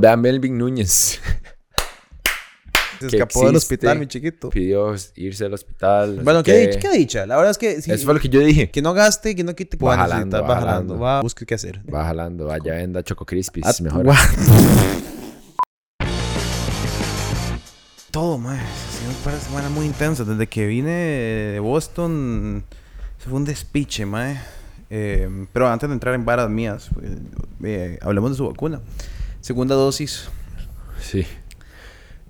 Vean Melvin Núñez. Se que escapó del hospital, mi chiquito. Pidió irse al hospital. no Bueno, ¿qué, dicha? ¿qué dicha? La verdad es que... Eso fue lo que yo dije. Que no gaste, que no quite... Va jalando, va jalando. Va, busque qué hacer. Va jalando, vaya, venda Choco Crispis. Ah, mejor. Todo. Ha sido una semana muy intensa. Desde que vine de Boston, se fue un despiche, mae. Eh, pero antes de entrar en varas mías, pues, eh, hablemos de su vacuna. Segunda dosis. Sí.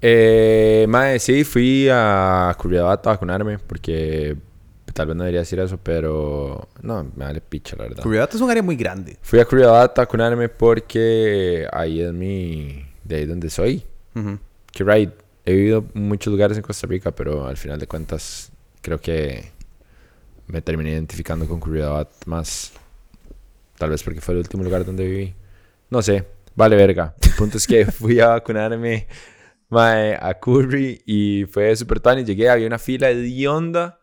Eh, mae, sí, fui a Curridabat a vacunarme porque tal vez no debería decir eso, pero no, me vale picha, la verdad. Curiosidad es un área muy grande. Fui a Curridabat a vacunarme porque ahí es mi... de ahí donde soy. Que right, he vivido en muchos lugares en Costa Rica, pero al final de cuentas creo que me terminé identificando con Curridabat más. Tal vez porque fue el último lugar donde viví. No sé, vale verga. El punto es que fui a vacunarme mae, a Curry y fue súper tan y llegué, había una fila de onda.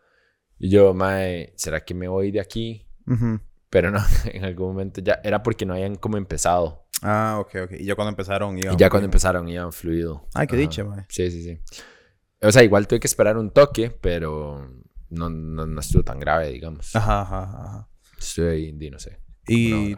Y yo, mae, ¿será que me voy de aquí? Ujú. Pero no, en algún momento ya era porque no habían como empezado. Ah, ok, ok. Y ya cuando empezaron, Y ya cuando empezaron iban fluido. Ay, qué dicha, mae. Sí, sí, sí. O sea, igual tuve que esperar un toque, pero no, no, no estuvo tan grave, digamos. Ajá, ajá, ajá. Estuve ahí, no sé. ¿Y.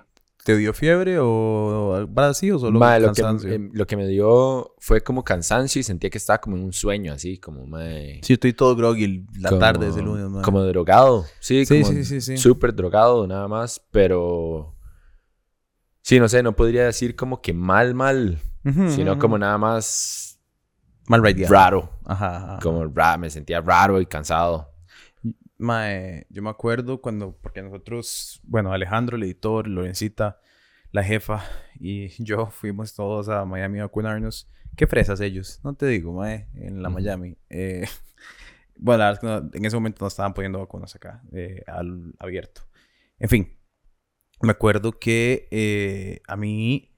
te dio fiebre o así o lo, que, cansancio? em, lo que me dio fue como cansancio y sentía que estaba como en un sueño, así, como mae, Sí, estoy todo groggy la como- tarde de ese lunes. Como drogado. Sí, Sí, como sí, sí, sí. Súper drogado, nada más, pero... Sí, no sé, no podría decir como que mal, mal, sino como nada más mal radiado. raro. Ajá, ajá. Como ra me sentía raro y cansado. Mae, yo me acuerdo cuando, porque nosotros, bueno, Alejandro, el editor, Lorencita, la jefa y yo fuimos todos a Miami a vacunarnos. Qué fresas ellos, no te digo, mae, en la. Miami. Eh, bueno, la verdad es que no- en ese momento no estaban poniendo vacunas acá, eh, al abierto. En fin, me acuerdo que eh, a mí,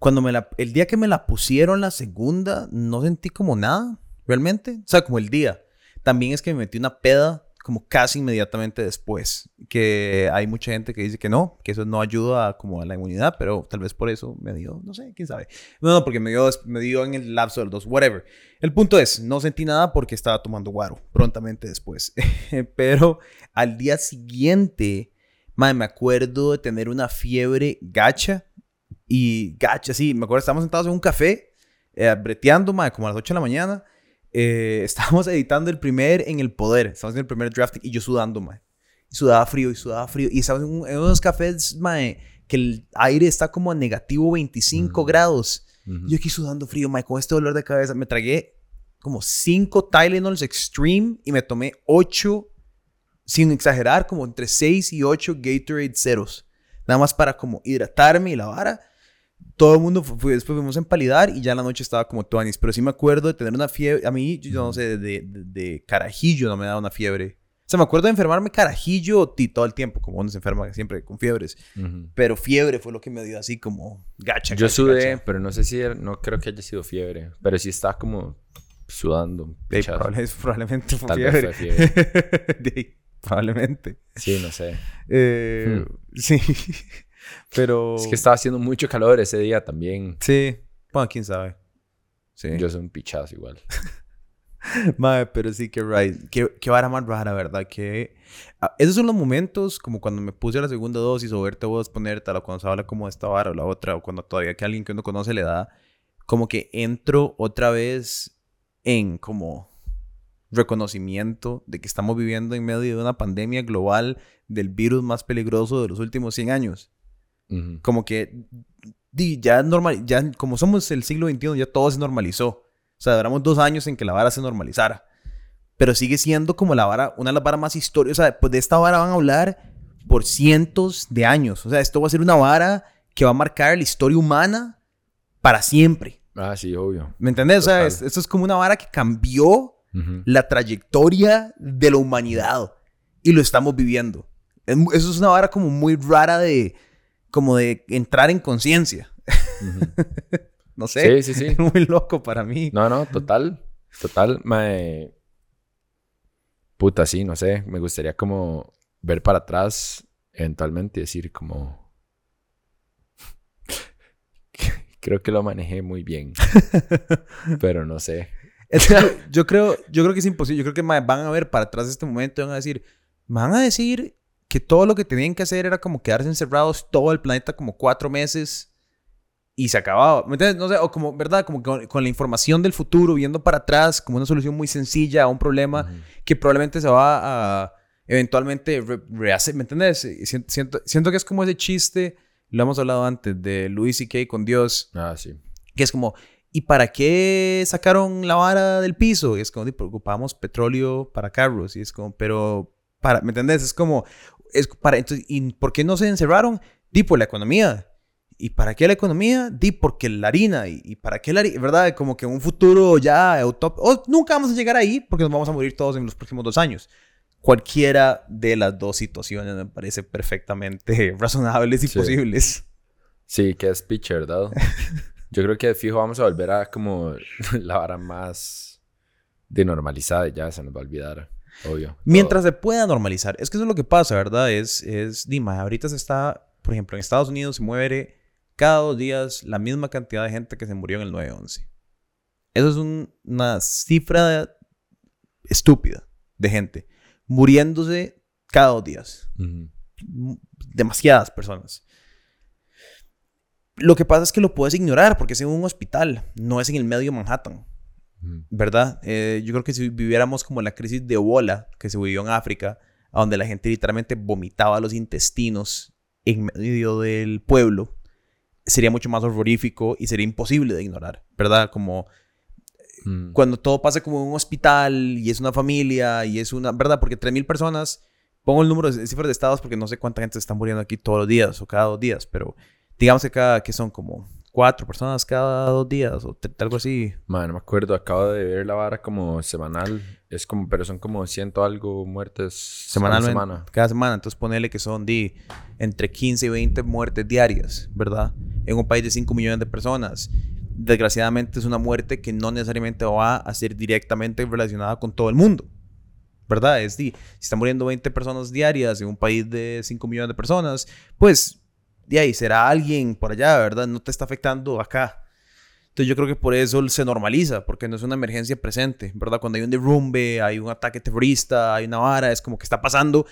cuando me la, el día que me la pusieron la segunda, no sentí como nada, realmente. O sea, como el día. También es que me metí una peda como casi inmediatamente después. Que hay mucha gente que dice que no, que eso no ayuda a, como a la inmunidad, pero tal vez por eso me dio, no sé, quién sabe. No, no, porque me dio, me dio en el lapso del dos, whatever. El punto es, no sentí nada porque estaba tomando guaro prontamente después. pero al día siguiente, madre, me acuerdo de tener una fiebre gacha. Y gacha, sí, me acuerdo, estábamos sentados en un café, eh, breteando, madre, como a las 8 de la mañana. Eh, estábamos editando el primer en el poder, estábamos en el primer drafting y yo sudando, mae. Y sudaba frío y sudaba frío. Y estábamos en, un- en unos cafés, mae, que el aire está como a negativo 25 Mm. grados. Ujú. Yo aquí sudando frío, mae, con este dolor de cabeza. Me tragué como 5 Tylenols Extreme y me tomé 8, sin exagerar, como entre 6 y 8 Gatorade ceros. Nada más para como hidratarme y la vara. Todo el mundo fue- después fuimos a empalidar y ya la noche estaba como tuanis. Pero sí me acuerdo de tener una fiebre. A mí, yo no sé, de, de- de carajillo no me daba una fiebre. O sea, me acuerdo de enfermarme carajillo ti- todo el tiempo, como uno se enferma siempre con fiebres. Ujú. Pero fiebre fue lo que me dio así como gacha. Yo gacha, sudé, gacha. pero no sé si era- no creo que haya sido fiebre, pero sí estaba como sudando. un Ey, pichazo. probable- probablemente fue Tal vez fiebre. fue probablemente. Sí, no sé. Eh, Sí. Pero. Es que estaba haciendo mucho calor ese día también. Sí. Bueno, quién sabe. Sí. Yo soy un pichazo igual. Madre, pero sí que right. Qué, qué vara más rara, ¿verdad? Que ah, esos son los momentos como cuando me puse la segunda dosis o verte vos ponértela o cuando se habla como de esta vara o la otra o cuando todavía que alguien que uno conoce le da como que entro otra vez en como reconocimiento de que estamos viviendo en medio de una pandemia global del virus más peligroso de los últimos 100 años. Ujú. Como que ya normal, ya como somos el siglo XXI, ya todo se normalizó. O sea, duramos dos años en que la vara se normalizara. Pero sigue siendo como la vara, una de las varas más históricas. O sea, pues de esta vara van a hablar por cientos de años. O sea, esto va a ser una vara que va a marcar la historia humana para siempre. Ah, sí, obvio. ¿Me entendés? O sea, es- esto es como una vara que cambió Ujú. la trayectoria de la humanidad y lo estamos viviendo. Es mu- Eso es una vara como muy rara de como de entrar en conciencia. No sé. Sí, sí, sí. Es muy loco para mí. No, no, total. Total. Puta, sí, no sé. Me gustaría como ver para atrás eventualmente y decir como... ¿Qué, creo que lo manejé muy bien. pero no sé. Es que yo, creo, yo creo que es imposible. Yo creo que van a ver para atrás de este momento y van a decir, van a decir que todo lo que tenían que hacer era como quedarse encerrados todo el planeta como cuatro meses y se acababa. ¿Me entiendes? No sé, o como, ¿verdad? Como con, con la información del futuro, viendo para atrás como una solución muy sencilla a un problema Ujú. que probablemente se va a eventualmente re- rehacer. ¿Me entiendes? Siento, siento, que es como ese chiste, lo hemos hablado antes, de Louis C.K. con Dios Ah, sí. que es como, ¿y para qué sacaron la vara del piso? Y es como, "Di, porque ocupamos petróleo para carros. Y es como, pero, para, ¿me entendés? Es como, es para, entonces, ¿y por qué no se encerraron? Di, por la economía. ¿Y para qué la economía? Di, porque la harina. ¿Y, y para qué la harina? ¿Verdad? Como que un futuro ya utópico. O nunca vamos a llegar ahí porque nos vamos a morir todos en los próximos dos años. Cualquiera de las dos situaciones me parece perfectamente razonables y Sí. posibles. Sí, que es pitch, ¿verdad? Yo creo que de fijo vamos a volver a como la vara más de normalizada y ya se nos va a olvidar, obvio. Mientras se pueda normalizar. Es que eso es lo que pasa, ¿verdad? Es, es Dima, ahorita se está, por ejemplo, en Estados Unidos se muere cada dos días la misma cantidad de gente que se murió en el 9-11. Eso es un- una cifra estúpida de gente muriéndose cada dos días. Demasiadas personas. Lo que pasa es que lo puedes ignorar porque es en un hospital, no es en el medio de Manhattan. ¿Verdad? Eh, yo creo que si viviéramos como la crisis de Ebola que se vivió en África, a donde la gente literalmente vomitaba los intestinos en medio del pueblo, sería mucho más horrorífico y sería imposible de ignorar, ¿verdad? Como Mm. cuando todo pasa como en un hospital y es una familia y es una, ¿verdad? Porque 3.000 personas, pongo el número de cifras de estados porque no sé cuánta gente se está muriendo aquí todos los días o cada dos días, pero digamos que cada, que son como cuatro personas cada dos días o algo así. Man, no me acuerdo, acabo de ver la vara como semanal. Es como, pero son como ciento algo muertes semanalmente, semana. cada semana. Entonces ponele que son de entre 15 y 20 muertes diarias, ¿verdad? En un país de 5 millones de personas. Desgraciadamente es una muerte que no necesariamente va a ser directamente relacionada con todo el mundo. ¿Verdad? Es di, si están muriendo 20 personas diarias en un país de 5 millones de personas, pues de ahí será alguien por allá, ¿verdad? No te está afectando acá. Entonces yo creo que por eso se normaliza, porque no es una emergencia presente, ¿verdad? Cuando hay un derrumbe, hay un ataque terrorista, hay una vara, es como que está pasando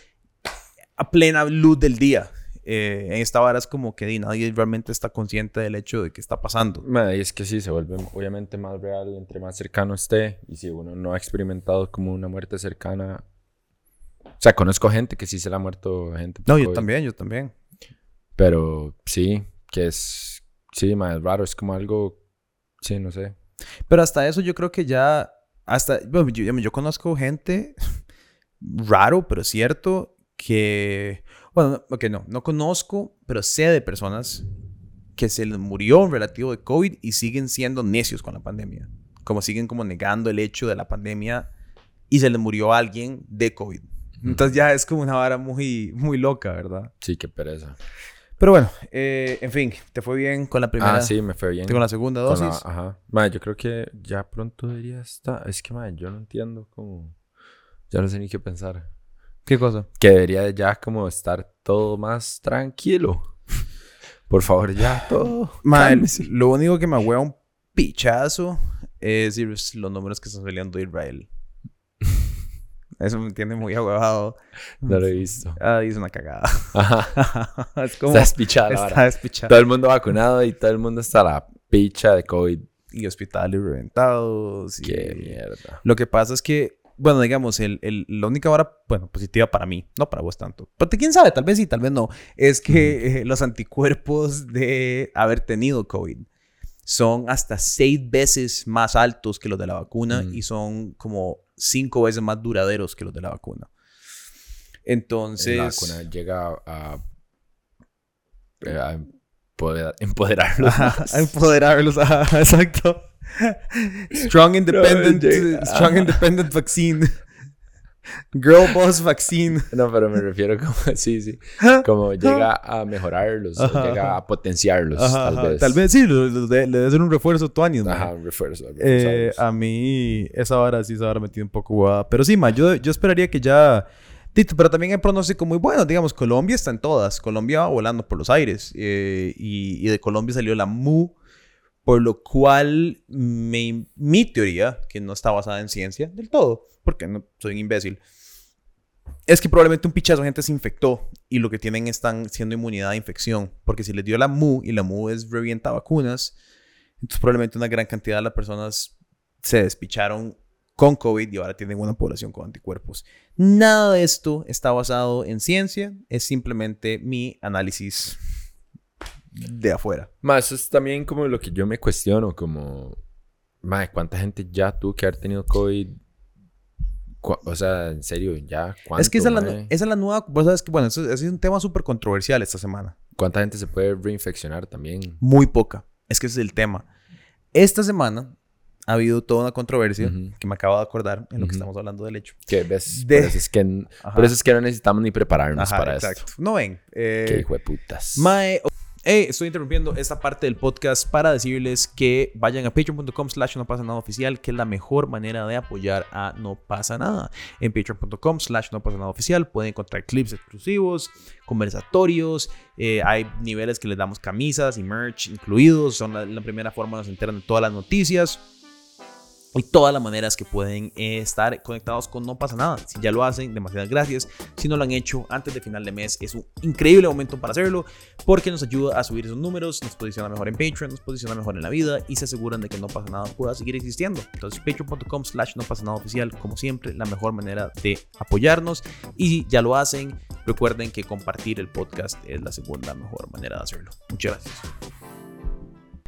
a plena luz del día. Eh, en esta vara es como que di, nadie realmente está consciente del hecho de que está pasando. Y es que sí, se vuelve obviamente más real entre más cercano esté. Y si uno no ha experimentado como una muerte cercana. O sea, conozco gente que sí se le ha muerto gente. No, yo COVID, también, yo también. Pero sí, que es. Sí, más raro, es como algo. Sí, no sé. Pero hasta eso yo creo que ya, hasta, bueno, yo, yo conozco gente raro, pero cierto, que, bueno, no- ok, no, no conozco, pero sé de personas que se les murió en relativo de COVID y siguen siendo necios con la pandemia. Como siguen como negando el hecho de la pandemia y se les murió alguien de COVID. Entonces ya es como una vara muy, muy loca, ¿verdad? Sí, qué pereza. Pero bueno, eh, en fin, ¿te fue bien con la primera? Ah, sí, me fue bien. ¿Con la segunda Con la- dosis? ajá. Madre, yo creo que ya pronto debería estar. Es que, madre, yo no entiendo cómo. Ya no sé ni qué pensar. ¿Qué cosa? Que debería ya como estar todo más tranquilo. Por favor, ya todo. Cálmese. lo único que me hueva un pichazo es ir- los números que están saliendo de Israel. Eso me tiene muy ahuevado. No lo he visto. Ah, es una cagada. Ajá. es como... Está despichada Está despichado. Todo el mundo vacunado y todo el mundo está a la picha de COVID. Y hospitales reventados. y- Qué mierda. Lo que pasa es que, bueno, digamos, el, el- la única vara, bueno, positiva para mí, no para vos tanto. Pero quién sabe, tal vez sí, tal vez no. Es que eh, los anticuerpos de haber tenido COVID son hasta seis veces más altos que los de la vacuna Mm. y son como cinco veces más duraderos que los de la vacuna. Entonces, La vacuna llega a, a empoderar- empoderarlos. Ajá, a empoderarlos, ajá, exacto. Strong independent, strong independent vaccine. Girl boss vaccine. No, pero me refiero como, sí, sí. Como llega a mejorarlos, o Ajá, llega ajá. a potenciarlos, Ajá, tal vez. Tal vez sí, le ser un refuerzo tu año. Ajá, un refuerzo. Eh, a mí esa hora sí, esa hora me tiene un poco guada. Pero sí, ma, yo, yo esperaría que ya... Tito, pero también hay pronóstico muy bueno. Digamos, Colombia está en todas. Colombia va volando por los aires. eh, y, y de Colombia salió la MU Por lo cual, mi, mi teoría, que no está basada en ciencia del todo, porque no soy un imbécil, es que probablemente un pichazo de gente se infectó y lo que tienen están siendo inmunidad a infección. Porque si les dio la MU y la MU es revienta vacunas, entonces probablemente una gran cantidad de las personas se despicharon con COVID y ahora tienen una población con anticuerpos. Nada de esto está basado en ciencia, es simplemente mi análisis de afuera. Más, eso es también como lo que yo me cuestiono, como, madre, ¿cuánta gente ya tuvo que haber tenido COVID? O sea, en serio, ya, ¿cuánto, Es que esa es, la, esa es la nueva... Vos sabes que, bueno, eso, ese es un tema súper controversial esta semana. ¿Cuánta gente se puede reinfeccionar también? Muy poca. Es que ese es el tema. Esta semana ha habido toda una controversia Ujú. que me acabo de acordar en lo que Ujú. estamos hablando del hecho. Que ves, De- por, eso es que, por eso es que no necesitamos ni prepararnos Ajá, para exacto. esto. No ven. eh, Qué hijo de putas. Mae, Hey, estoy interrumpiendo esta parte del podcast para decirles que vayan a patreon.com slash no pasa nada oficial, que es la mejor manera de apoyar a No pasa nada. En patreon.com slash no pasa nada oficial pueden encontrar clips exclusivos, conversatorios, eh, hay niveles que les damos camisas y merch incluidos, son la, primera forma nos enteran de todas las noticias y todas las maneras que pueden eh, estar conectados con No pasa nada. Si ya lo hacen, demasiadas gracias. Si no lo han hecho antes de final de mes, es un increíble momento para hacerlo porque nos ayuda a subir esos números, nos posiciona mejor en Patreon, nos posiciona mejor en la vida y se aseguran de que No pasa nada pueda seguir existiendo. Entonces, patreon.com slash no pasa nada oficial, como siempre, la mejor manera de apoyarnos. Y si ya lo hacen, recuerden que compartir el podcast es la segunda mejor manera de hacerlo. Muchas gracias.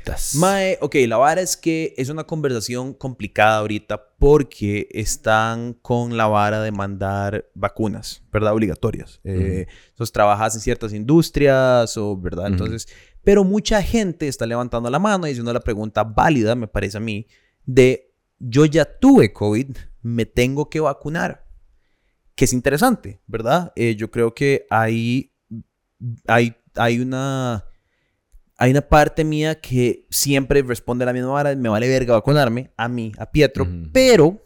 Putas. Mae, ok, la vara es que es una conversación complicada ahorita porque están con la vara de mandar vacunas, ¿verdad? Obligatorias. Eh, entonces trabajas en ciertas industrias o, ¿verdad? Entonces, pero mucha gente está levantando la mano y haciendo la pregunta válida, me parece a mí, de yo ya tuve COVID, me tengo que vacunar. Que es interesante, ¿verdad? Eh, yo creo que hay, hay, hay una hay una parte mía que siempre responde a la misma vara, me vale verga vacunarme, a mí, a Pietro, pero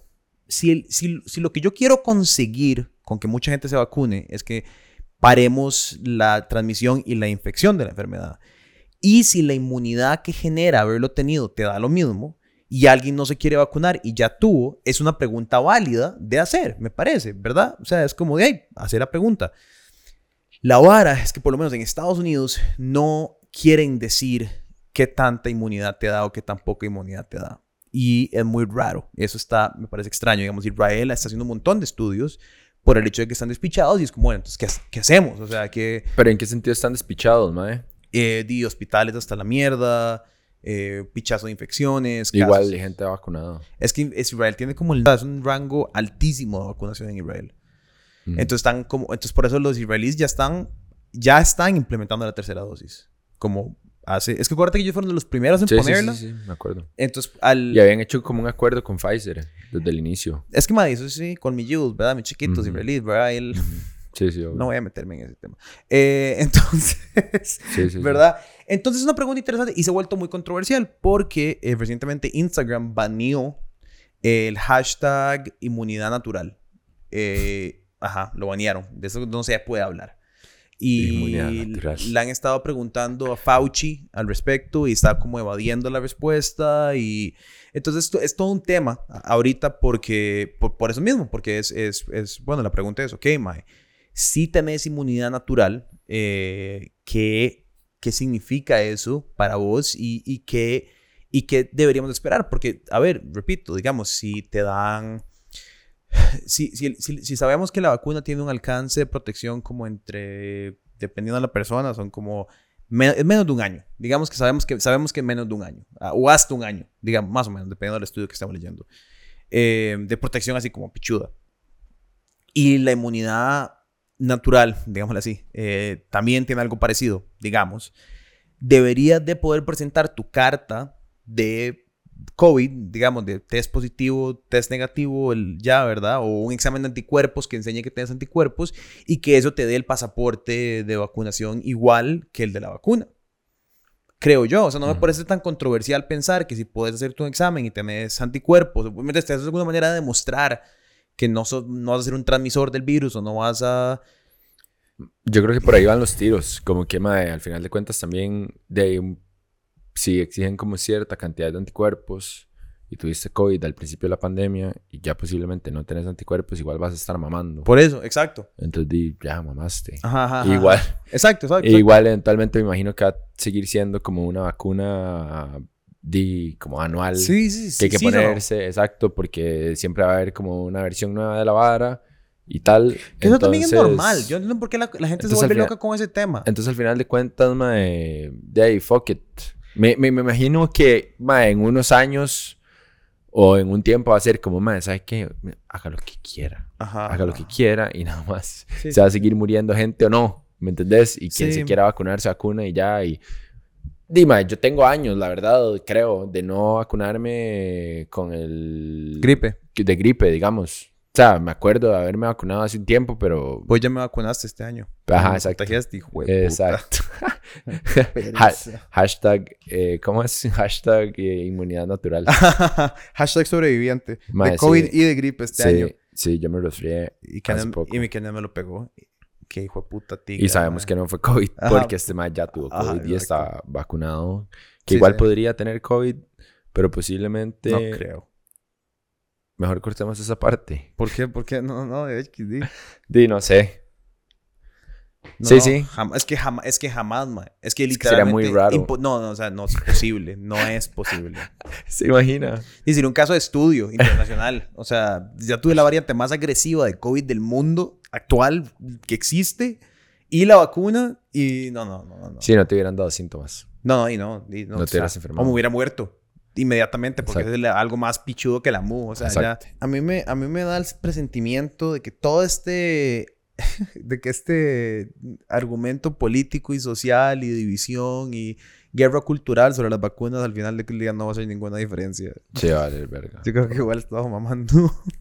si, el- si, si lo que yo quiero conseguir con que mucha gente se vacune es que paremos la transmisión y la infección de la enfermedad, y si la inmunidad que genera haberlo tenido te da lo mismo, y alguien no se quiere vacunar y ya tuvo, es una pregunta válida de hacer, me parece, ¿verdad? O sea, es como de ahí, hacer la pregunta. La vara es que por lo menos en Estados Unidos no quieren decir qué tanta inmunidad te da o qué tan poca inmunidad te da. Y es muy raro. Eso está, me parece extraño. Digamos, Israel está haciendo un montón de estudios por el hecho de que están despichados y es como, bueno, entonces, ¿qué, qué hacemos? O sea, que ¿Pero en qué sentido están despichados, mae? eh, di hospitales hasta la mierda, eh, pichazo de infecciones. Igual casos. hay gente vacunada. Es que Israel tiene como el, es un rango altísimo de vacunación en Israel. Ujú. Entonces están como, entonces por eso los israelíes ya están, ya están implementando la tercera dosis. Como hace, es que acuérdate que ellos fueron de los primeros en Sí, sí, ponerla. sí, sí, me acuerdo. Entonces al, Y habían hecho como un acuerdo con Pfizer desde el inicio. es que madre, eso sí, con mis Jules, ¿verdad? Mis chiquitos Ujú. israelíes, ¿verdad? Y el- Sí, sí, obvio. no voy a meterme en ese tema. Eh, entonces, Sí, sí, sí. ¿verdad? Entonces es una pregunta interesante y se ha vuelto muy controversial porque eh, recientemente Instagram baneó el hashtag inmunidad natural. Eh, ajá, lo banearon. De eso no se puede hablar. Y le han estado preguntando a Fauci al respecto y está como evadiendo la respuesta. Y entonces esto es todo un tema a- ahorita porque, por, por eso mismo, porque es, es, es, bueno, la pregunta es, ok, Mae, si tenés inmunidad natural, eh, ¿qué, ¿qué significa eso para vos y, y, qué, y qué deberíamos esperar? Porque, a ver, repito, digamos, si te dan si, si, si, sabemos que la vacuna tiene un alcance de protección como entre, dependiendo de la persona, son como me- menos de un año. Digamos que sabemos que sabemos que menos de un año, ah, o hasta un año, digamos, más o menos, dependiendo del estudio que estamos leyendo, eh, de protección así como pichuda. Y la inmunidad natural, digámoslo así, eh, también tiene algo parecido, digamos. Deberías de poder presentar tu carta de COVID, digamos, de test positivo, test negativo, el ya, ¿verdad? O un examen de anticuerpos que enseñe que tienes anticuerpos y que eso te dé el pasaporte de vacunación igual que el de la vacuna. Creo yo, o sea, no me Ujú. parece tan controversial pensar que si puedes hacer tu examen y tenés anticuerpos, obviamente te haces alguna manera de demostrar que no, sos- no vas a ser un transmisor del virus o no vas a... Yo creo que por ahí van los tiros. Como que, mae, al final de cuentas también de si exigen como cierta cantidad de anticuerpos y tuviste COVID al principio de la pandemia y ya posiblemente no tenés anticuerpos, igual vas a estar mamando. Por eso, exacto. Entonces di, ya mamaste. Ajá, ajá, ajá. Igual, Exacto, exacto. igual eventualmente me imagino que va a seguir siendo como una vacuna di como anual Sí, sí, sí. que hay que no. ponerse, exacto, porque siempre va a haber como una versión nueva de la vara y tal. Que eso también es Entonces- normal. Yo no entiendo por qué la, la gente se Entonces, vuelve final- loca con ese tema. Entonces, al final de cuentas, mae, de ahí, fuck it. Me, me, me imagino que, mae, en unos años o en un tiempo va a ser como, mae, ¿sabes qué? Haga lo que quiera. Ajá. Haga lo que quiera y nada más. Sí. Se va a seguir muriendo gente o no, ¿me entendés? Y quien Sí. se quiera vacunar, se vacuna y ya. Y, Dime, yo tengo años, la verdad, creo, de no vacunarme con el... Gripe. De gripe, digamos. O sea, me acuerdo de haberme vacunado hace un tiempo, pero... Vos ya me vacunaste este año. Ajá, Me exacto. contagiaste, hijo de puta. Exacto. Ha- hashtag, eh, ¿cómo es? Hashtag eh, inmunidad natural. Hashtag sobreviviente. De COVID sí. y de gripe este año. Sí, yo me resfrié Y, hace Kenneth- poco. y mi Kenneth me lo pegó. Qué hijo de puta tigre. Y sabemos que no fue COVID Ajá. porque este man ya tuvo Ajá, COVID y exacto. está vacunado. Que Sí, igual sí. podría tener COVID, pero posiblemente... No creo. Mejor cortemos esa parte. ¿Por qué? ¿Por qué? No, no, de XD. Di, no sé. No, Sí, sí. es que jamás, es que jamás, mae. Es que Es que sería literalmente. muy raro. no, no, o sea, no es posible. No es posible. ¿Se imagina? Y sería un caso de estudio internacional. O sea, ya tuve la variante más agresiva de COVID del mundo actual que existe. Y la vacuna. Y no, no, no, no. Si no te hubieran dado síntomas. no, no, y no. y no, No o te sea, hubieras enfermado. O me hubiera muerto. Inmediatamente, porque Exacto. es algo más pichudo que la mu. O sea, ya. A mí, me, a mí me da el presentimiento de que todo este. de que este argumento político y social y división y guerra cultural sobre las vacunas al final del día no va a hacer ninguna diferencia. Sí, vale, verga. Yo creo que igual estaba mamando.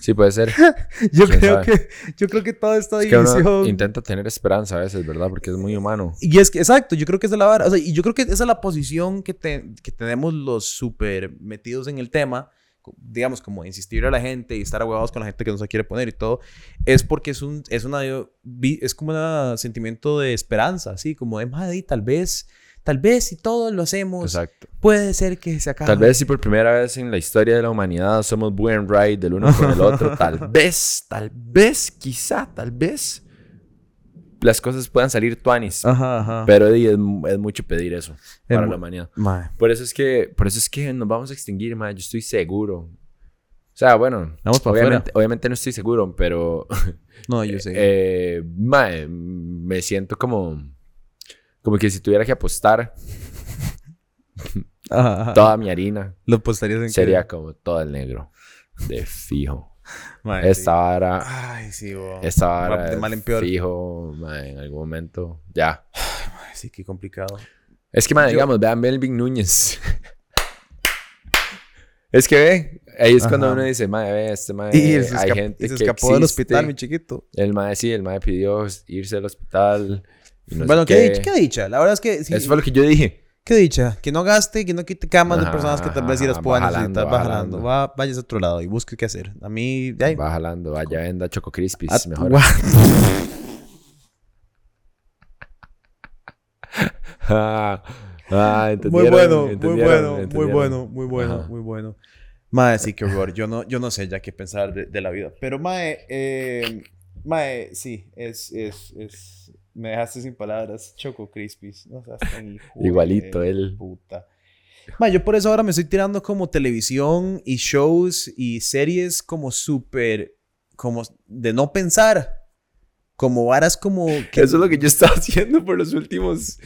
Sí, puede ser. Yo ¿Quién creo sabe? que yo creo que toda esta Es que división uno intenta tener esperanza a veces, ¿verdad? Porque es muy humano. y es que exacto, yo creo que esa es la vara, o sea, y yo creo que esa es la posición que, te- que tenemos los súper metidos en el tema, digamos como insistir a la gente y estar ahuevados con la gente que no se quiere poner y todo, es porque es un es una es como un sentimiento de esperanza, así como de madre, tal vez tal vez si todos lo hacemos Exacto. puede ser que se acabe. Tal vez si por primera vez en la historia de la humanidad somos buen ride del uno con el otro, tal vez, tal vez, quizá, tal vez las cosas puedan salir tuanis. Ajá, ajá. Pero es, es mucho pedir eso Es para la humanidad. Mae, Por eso es que, por eso es que nos vamos a extinguir, man. Yo estoy seguro. O sea, bueno, Vamos pa' obviamente, obviamente no estoy seguro, pero No, yo sé. eh, mae, me siento como, como que si tuviera que apostar Ajá, toda mi harina, Lo apostarías en sería como todo el negro, de fijo. Sí. Esta vara, Ay, sí, esta Va vara, de mal en peor. fijo, en algún momento, ya. Ay, sí, qué complicado. Es que, Yo- digamos, vean Melvin Núñez. es que ve, ahí es cuando uno dice, mae, ve, este mae, Y se, hay gente y se que escapó del hospital, mi chiquito. El mae sí, el mae pidió irse al hospital. No bueno, ¿qué, qué. dicha. La verdad es que sí. Eso fue lo que yo dije. ¿Qué dicha? Que no gaste, que no quite camas de personas que tal vez sí las puedan va necesitar. Va va jalando. jalando. Va, vayas a otro lado y busque qué hacer. A mí, de ahí. Va jalando, vaya, venda Choco Crispies, Ah, mejor. ah, ah, Muy bueno, muy bueno, muy bueno, muy bueno, Ajá. muy bueno. Mae, sí, qué horror. Yo no, yo no sé ya qué pensar de, de la vida. Pero, Mae, eh, Mae, sí, es, es, es... Me dejaste sin palabras. Choco Crispies. No seas tan hijo de Igualito él. Puta. Mae, yo por eso ahora me estoy tirando como televisión y shows y series como súper... Como de no pensar. Como varas como... Que, Eso es lo que yo estaba haciendo por los últimos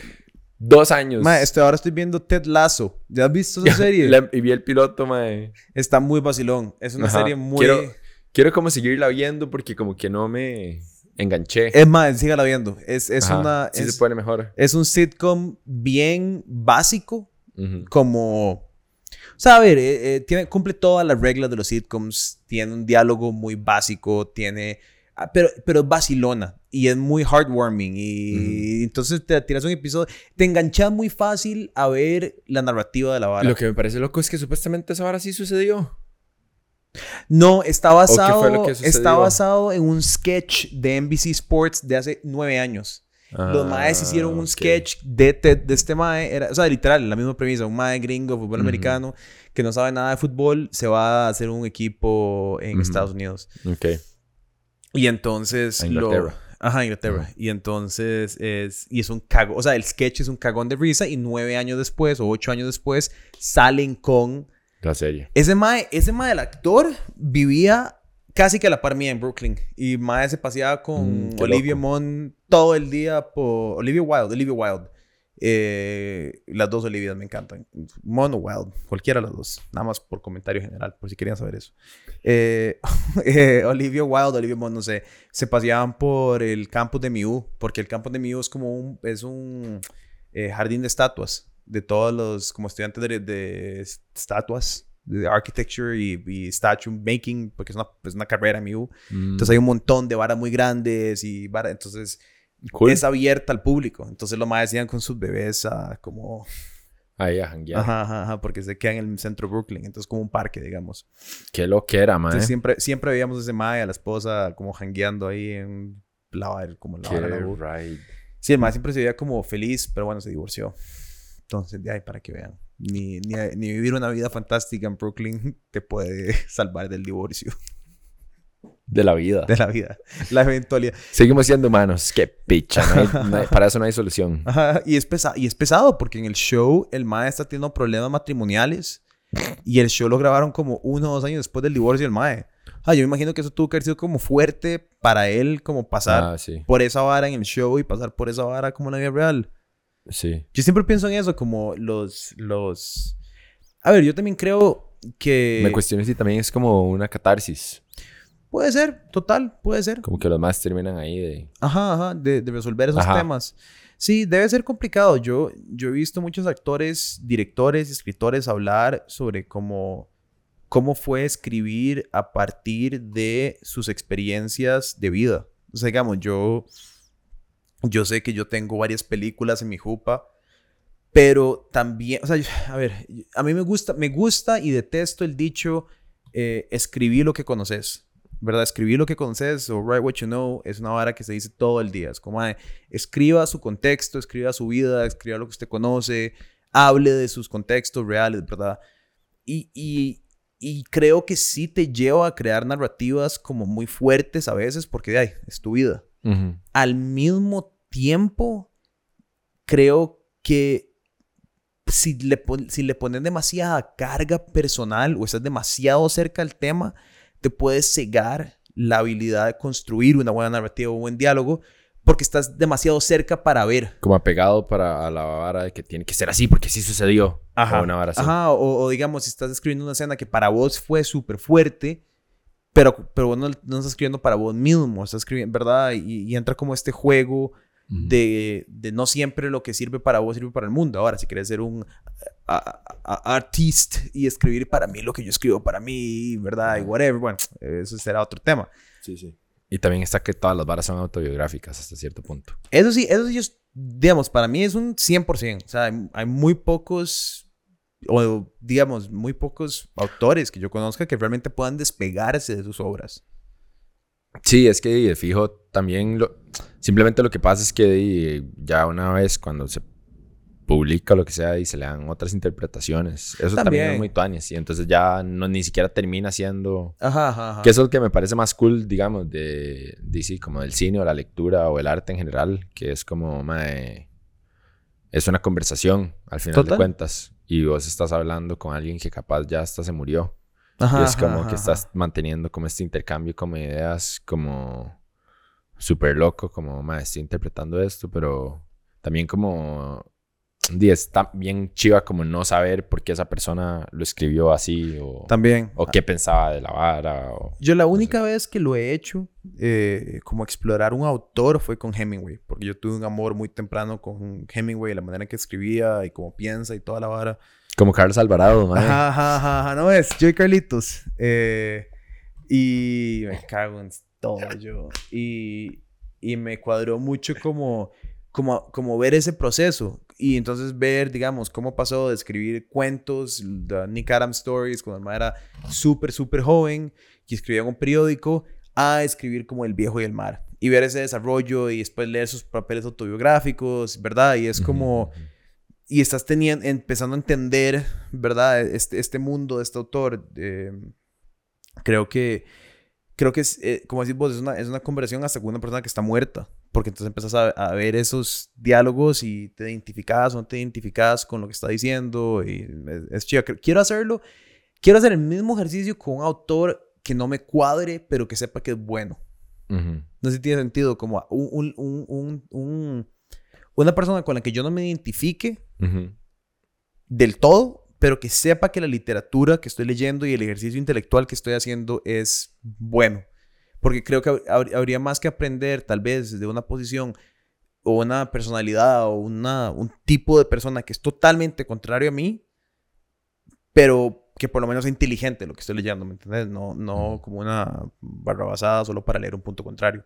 dos años. Mae, estoy, ahora estoy viendo Ted Lasso. ¿Ya has visto esa serie? La- y vi el piloto, mae. Está muy vacilón. Es una Ajá. serie muy... Quiero- Quiero como seguirla viendo porque como que no me enganché. Es más, sígala viendo. Es, es Ajá, una... Sí es, se pone mejor. es un sitcom bien básico. Como... O sea, a ver, eh, eh, tiene, cumple todas las reglas de los sitcoms. Tiene un diálogo muy básico. Tiene... ah, Pero, pero es vacilona. Y es muy heartwarming. Y entonces te tiras un episodio... Te enganchas muy fácil a ver la narrativa de la vara. Lo que me parece loco es que supuestamente esa vara sí sucedió. No, está basado, está basado en un sketch de NBC Sports de hace nueve años. los maes hicieron un Ah, ok. sketch de, Ted- de este mae. Era, o sea, literal, la misma premisa. Un mae gringo, fútbol Ujú. americano, que no sabe nada de fútbol, se va a hacer un equipo en Ujú. Estados Unidos. Ok. Y entonces... A lo- Inglaterra. Ajá, Inglaterra. Y entonces es... Y es un cagón... O sea, el sketch es un cagón de risa y nueve años después o ocho años después salen con... La serie. Ese mae, ese mae, el actor, vivía casi que a la par mía en Brooklyn. Y mae se paseaba con Mm, Olivia. Munn todo el día por... Olivia Wilde, Olivia Wilde. Eh, las dos Olivias me encantan. Munn o Wilde, cualquiera de las dos. Nada más por comentario general, por si querían saber eso. Eh, eh, Olivia Wilde, Olivia Munn, no sé, se paseaban por el campus de Miu, porque el campus de Miu es como un, es un eh, jardín de estatuas de todos los como estudiantes de, de estatuas de architecture y, y statue making porque es una, es una carrera en Mm, entonces hay un montón de varas muy grandes y varas entonces cool. es abierta al público entonces los más iban con sus bebés a como Ahí a janguear. ajá, ajá, ajá, porque se quedan en el centro de Brooklyn entonces como un parque digamos Qué lo que era, siempre siempre veíamos a ese mae a la esposa como jangueando ahí en la como en la Qué la. Sí, el mae siempre se veía como feliz, pero bueno, se divorció. Entonces, de ahí para que vean. Ni, ni, ni vivir una vida fantástica en Brooklyn te puede salvar del divorcio, De la vida. de la vida. La eventualidad. Seguimos siendo humanos. Qué picha. no hay- no hay- para eso no hay solución. Ajá, y, es pesa- y es pesado porque en el show el mae está teniendo problemas matrimoniales y el show lo grabaron como uno o dos años después del divorcio del mae. Ah, yo me imagino que eso tuvo que haber sido como fuerte para él, como pasar Ah, sí. por esa vara en el show y pasar por esa vara como en la vida real. Sí. Yo siempre pienso en eso, como los, los... A ver, yo también creo que... Me cuestiono si también es como una catarsis. Puede ser, total, puede ser. Como que los más terminan ahí de... Ajá, ajá, de, de resolver esos Ajá. temas. Sí, debe ser complicado. Yo, yo he visto muchos actores, directores, escritores hablar sobre cómo, cómo fue escribir a partir de sus experiencias de vida. O sea, digamos, yo, yo sé que yo tengo varias películas en mi jupa, pero también, o sea, a ver, a mí me gusta, me gusta y detesto el dicho eh, escribir lo que conoces. ¿Verdad? Escribir lo que conoces o write what you know es una vara que se dice todo el día. Es como, ay, escriba su contexto, escriba su vida, escriba lo que usted conoce, hable de sus contextos reales, ¿verdad? Y, y, y creo que sí te lleva a crear narrativas como muy fuertes a veces porque, ay, es tu vida Ujú. al mismo tiempo, creo que si le, si le pones demasiada carga personal o estás demasiado cerca del tema, te puedes cegar la habilidad de construir una buena narrativa o un buen diálogo porque estás demasiado cerca para ver. Como apegado para a la vara de que tiene que ser así porque sí sucedió. O una vara así. Ajá, o, o digamos, si estás escribiendo una escena que para vos fue súper fuerte, pero, pero vos no, no estás escribiendo para vos mismo, estás escribiendo, ¿verdad? Y, y entra como este juego. De, de no siempre lo que sirve para vos sirve para el mundo. Ahora, si quieres ser un a- a- artist y escribir para mí lo que yo escribo para mí, ¿verdad? Y whatever, bueno, eso será otro tema. Sí, sí. Y también está que todas las varas son autobiográficas hasta cierto punto. Eso sí, eso sí, es, digamos, para mí es un 100%. O sea, hay, hay muy pocos, o digamos, muy pocos autores que yo conozca que realmente puedan despegarse de sus obras. Sí, es que de fijo también lo, simplemente lo que pasa es que ya una vez cuando se publica lo que sea y se le dan otras interpretaciones, eso también, También. es muy tuanis y entonces ya no ni siquiera termina siendo Ajá, ajá, ajá. que eso es lo que me parece más cool, digamos, de, de sí, como del cine o la lectura o el arte en general, que es como mae, es una conversación al final Total. de cuentas y vos estás hablando con alguien que capaz ya hasta se murió Ajá, y es como ajá, que estás manteniendo como este intercambio como ideas como súper loco, como, ma, estoy interpretando esto, pero también como, está bien chiva como no saber por qué esa persona lo escribió así o, También. o qué pensaba de la vara. O, Yo la única vez que lo he hecho, eh, como explorar un autor, fue con Hemingway, porque yo tuve un amor muy temprano con Hemingway, la manera que escribía y cómo piensa y toda la vara. Como Carlos Alvarado, ma. Ajá, ajá, ajá, no es, yo y Carlitos. Eh, y me cago en todo yo. Y, y me cuadró mucho como, como, como ver ese proceso. Y entonces ver, digamos, cómo pasó de escribir cuentos, the Nick Adams Stories, cuando el era súper, súper joven, y escribía en un periódico, a escribir como El viejo y el mar. Y ver ese desarrollo y después leer sus papeles autobiográficos, ¿verdad? Y es como... Y estás teniendo, empezando a entender, ¿verdad? Este, este mundo de este autor. Eh, creo que creo que es, eh, como decís vos, es una, es una conversación hasta con una persona que está muerta, porque entonces empiezas a, a, ver esos diálogos y te identificas o no te identificas con lo que está diciendo y es, chido. Quiero hacerlo, quiero hacer el mismo ejercicio con un autor que no me cuadre, pero que sepa que es bueno. No sé si tiene sentido, como un, un, un, una persona con la que yo no me identifique del todo, pero que sepa que la literatura que estoy leyendo y el ejercicio intelectual que estoy haciendo es bueno. Porque creo que habría más que aprender tal vez de una posición o una personalidad o una, un tipo de persona que es totalmente contrario a mí, pero que por lo menos es inteligente lo que estoy leyendo, ¿me entiendes? No, no como una barra basada solo para leer un punto contrario.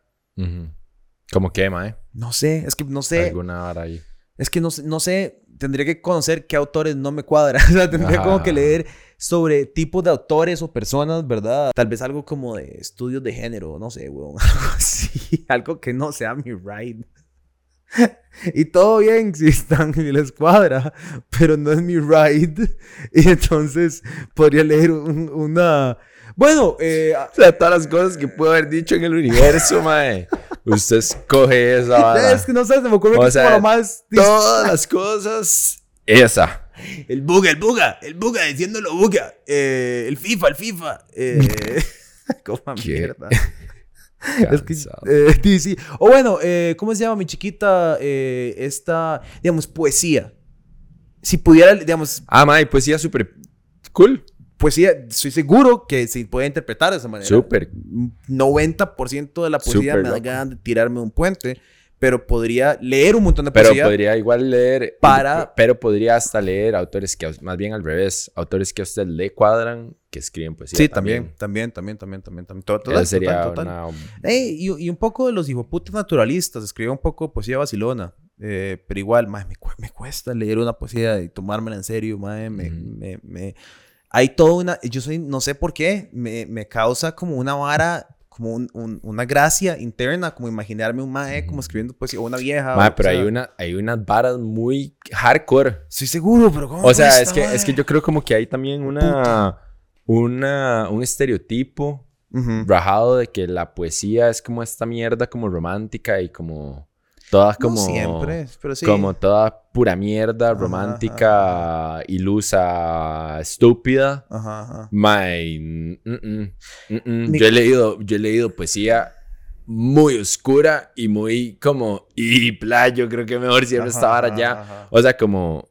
¿Cómo quema, eh? No sé, es que no sé. Alguna hora ahí. Es que no, no sé, tendría que conocer qué autores no me cuadran. o sea, tendría como que leer sobre tipos de autores o personas, ¿verdad? Tal vez algo como de estudios de género, no sé, weón. Algo así. Algo que no sea mi ride. y todo bien si están en la escuadra, pero no es mi ride. Y entonces podría leer una... Bueno, eh, o sea, todas las cosas que puedo haber dicho en el universo, mae. Usted escoge esa vara. Es que no sé, se me ocurre que es como lo más... Todas las cosas, esa. El buga, el buga, el buga, diciéndolo buga. Eh, el FIFA, el FIFA. Eh, como mierda. es que, eh, sí, O bueno, eh, ¿cómo se llama mi chiquita? Eh, esta, digamos, poesía. Si pudiera, digamos... Ah, mae, poesía súper cool poesía, estoy seguro que se puede interpretar de esa manera. Súper. 90% de la poesía me da ganas de tirarme un puente, pero podría leer un montón de poesía. Pero podría igual leer. Para. Pero podría hasta leer autores que, más bien al revés, autores que a usted le cuadran, que escriben poesía. Sí, también, también, también, también, también. también. Total, sería Una... y, un poco de los hijoputas naturalistas, escribió un poco poesía Barcelona. Eh, pero igual, me, me, cuesta leer una poesía y tomármela en serio, me, me, me hay toda una, yo soy, no sé por qué, me, me causa como una vara, como un, una gracia interna, como imaginarme un mae como escribiendo poesía, o una vieja. Mae, pero hay, una, hay unas varas muy hardcore. Estoy seguro, pero ¿cómo? O sea, es que, es que yo creo como que hay también una, una, un estereotipo rajado de que la poesía es como esta mierda como romántica y como Todas como. siempre, pero sí. Como toda pura mierda, romántica, ilusa, estúpida. Ajá. My, Yo he leído, yo he leído poesía muy oscura y muy como. Y playo, creo que mejor siempre estaba allá. O sea, como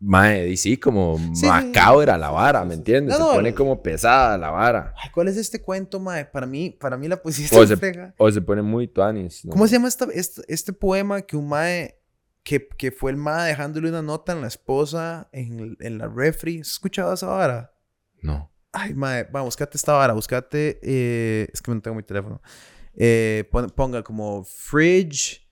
Mae, sí, como macabra la vara, ¿me entiendes? se pone como pesada la vara. ¿Cuál es este cuento, mae? Para mí, para mí la poesía o se, O se pone muy tuanis. ¿Cómo se llama esta, este, este, poema que un mae... Que, que, fue el mae dejándole una nota en la esposa en, en la refri? ¿Has escuchado esa vara? No. Ay, mae, vamos, buscate esta vara, buscate... Eh, es que no tengo mi teléfono. Eh, ponga como fridge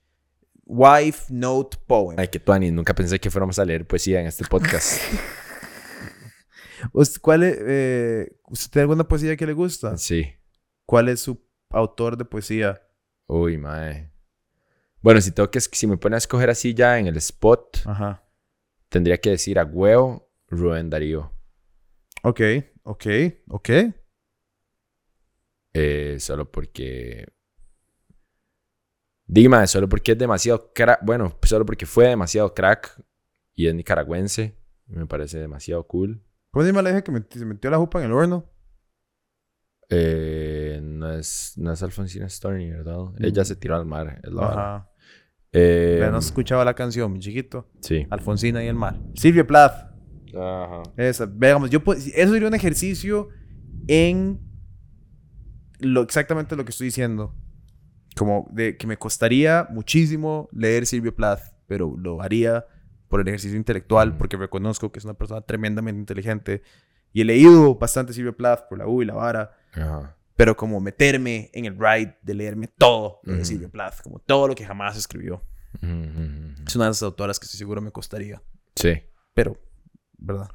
Wife Note Poem. Ay, que tuani, nunca pensé que fuéramos a leer poesía en este podcast. ¿Cuál es, eh, ¿Usted tiene alguna poesía que le gusta? Sí. ¿Cuál es su autor de poesía? Uy, mae. Bueno, si tengo que, si me pone a escoger así ya en el spot, tendría que decir a huevo Rubén Darío. Ok, ok, ok. Eh, solo porque Dime, solo porque es demasiado crack. Bueno, solo porque fue demasiado crack y es nicaragüense. Me parece demasiado cool. ¿Cómo se llama la hija que se metió la jupa en el horno? Eh, no, es, no es Alfonsina Storni, ¿verdad? Ella se tiró al mar. Es la Ajá. Eh, no escuchaba la canción, mi chiquito. Sí. Alfonsina y el mar. Silvia Plath. Ajá. Esa, veamos, yo eso sería un ejercicio en lo exactamente lo que estoy diciendo como de que me costaría muchísimo leer Silvio Plath, pero lo haría por el ejercicio intelectual, porque reconozco que es una persona tremendamente inteligente. Y he leído bastante Silvio Plath por la U y la vara. Pero como meterme en el ride de leerme todo lo de Silvio Plath, como todo lo que jamás escribió. Es una de las autoras que estoy seguro me costaría. Sí. Pero, ¿verdad?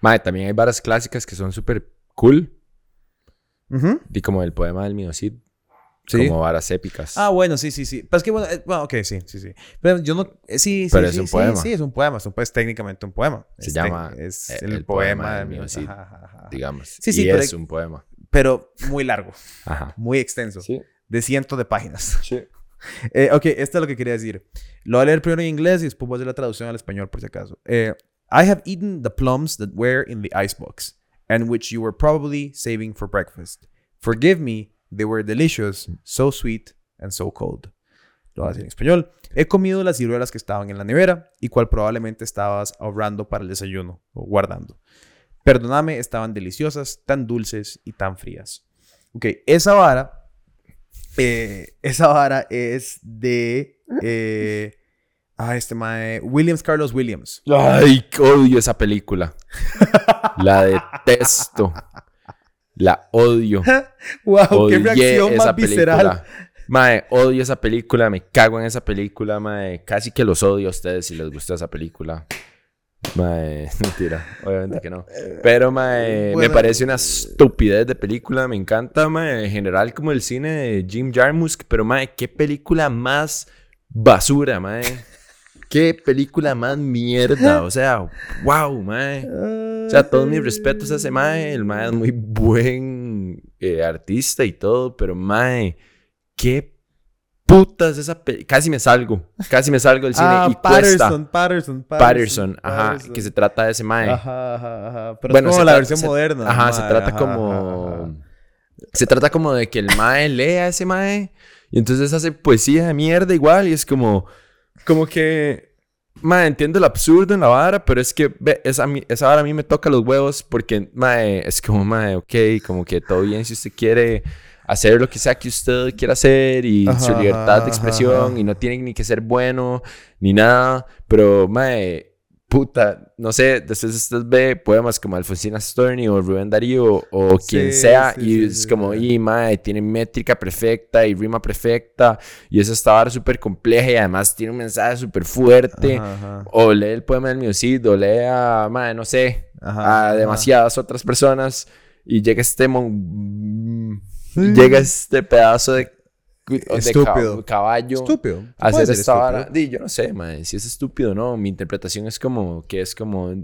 Madre, también hay varas clásicas que son súper cool. Ujú. Y como el poema del mío Cid. Sí. Como varas épicas. Ah, bueno, sí, sí, sí. Pero es que, bueno, eh, bueno, ok, sí, sí, sí. Pero yo no... eh, sí, sí, Pero sí, es un sí, poema. Sí, es un poema. Es, un, es técnicamente un poema. Se Es llama, Es eh, el, el poema, poema de ajá. digamos. Sí, sí, y pero- es un poema. Pero muy largo. Ajá. Muy extenso. Sí. De cientos de páginas. Sí. Eh, ok, esto es lo que quería decir. Lo voy a leer primero en inglés y después voy a hacer la traducción al español por si acaso. Eh, I have eaten the plums that were in the icebox and which you were probably saving for breakfast. Forgive me, they were delicious, so sweet and so cold. Lo voy en español. He comido las ciruelas que estaban en la nevera y cual probablemente estabas ahorrando para el desayuno o guardando. Perdóname, estaban deliciosas, tan dulces y tan frías. Ok, esa vara eh, esa vara es de. Eh, ah, este mae. Williams Carlos Williams. Ay, odio esa película. La detesto. La odio. wow, qué reacción esa más visceral. Mae, odio esa película, me cago en esa película, mae. Casi que los odio a ustedes si les gusta esa película. Mae, mentira, obviamente que no. Pero, mae, me parece una estupidez de película. Me encanta, mae, en general como el cine de Jim Jarmusch. Pero, mae, qué película más basura, mae. Qué película más mierda. O sea, wow, mae. O sea, todos mis respetos a ese mae. El mae es muy buen eh, artista y todo, pero mae, qué putas esa. Casi me salgo. Casi me salgo del cine Ah, y Patterson, cuesta. Patterson, Patterson, Patterson, ajá, Patterson. que se trata de ese mae. Ajá, ajá, ajá. Pero Bueno, es como la versión se- moderna. Ajá, mae, se trata ajá, como. ajá, ajá. Se trata como de que el mae lea a ese mae. Y entonces hace poesía de mierda igual. Y es como. Como que. Mae, entiendo el absurdo en la vara, pero es que ve, esa, esa vara a mí me toca los huevos porque, mae, es como, mae, ok, como que todo bien si usted quiere hacer lo que sea que usted quiera hacer y Ajá, su libertad de expresión ajá. y no tiene ni que ser bueno ni nada, pero, mae, puta, no sé, después usted ve poemas como Alfonsina Storni o Rubén Darío o quien Sí, sea sí, y sí, es como, y mae, tiene métrica perfecta y rima perfecta y eso está vara súper compleja y además tiene un mensaje súper fuerte. Ajá, ajá, O lee el poema del Miocid, o lee a, mae, no sé, ajá, a demasiadas otras personas y llega este mon- llega este pedazo de, de Estúpido. caballo Estúpido. hacer esta vara. yo no sé, mae, si es estúpido o no. Mi interpretación es como que es como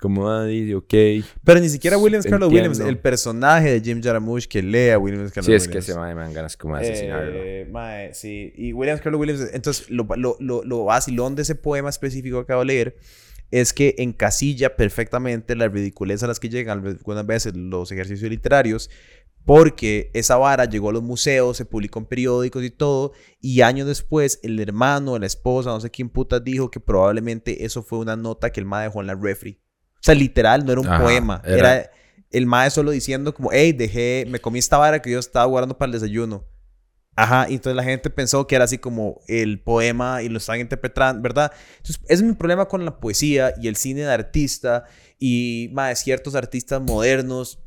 como ah, ok. Pero ni siquiera Williams Carlos Entiendo. Williams, el personaje de Jim Jarmusch que lee a Williams Carlos Sí, es Williams. que ese mae me dan ganas como de asesinarlo. Eh, mae, sí. Y Williams Carlos Williams, entonces lo, lo, lo, lo vacilón de ese poema específico que acabo de leer es que encasilla perfectamente la ridiculez a las que llegan algunas veces los ejercicios literarios, porque esa vara llegó a los museos, se publicó en periódicos y todo, y años después el hermano, la esposa, no sé quién putas dijo que probablemente eso fue una nota que el ma dejó en la refri. O sea, literal, no era un Ajá, poema, era- era el mae solo diciendo como, hey, dejé, me comí esta vara que yo estaba guardando para el desayuno. Ajá, y entonces la gente pensó que era así como el poema y lo estaban interpretando, ¿verdad? Entonces, ese es mi problema con la poesía y el cine de artista y, más ciertos artistas modernos.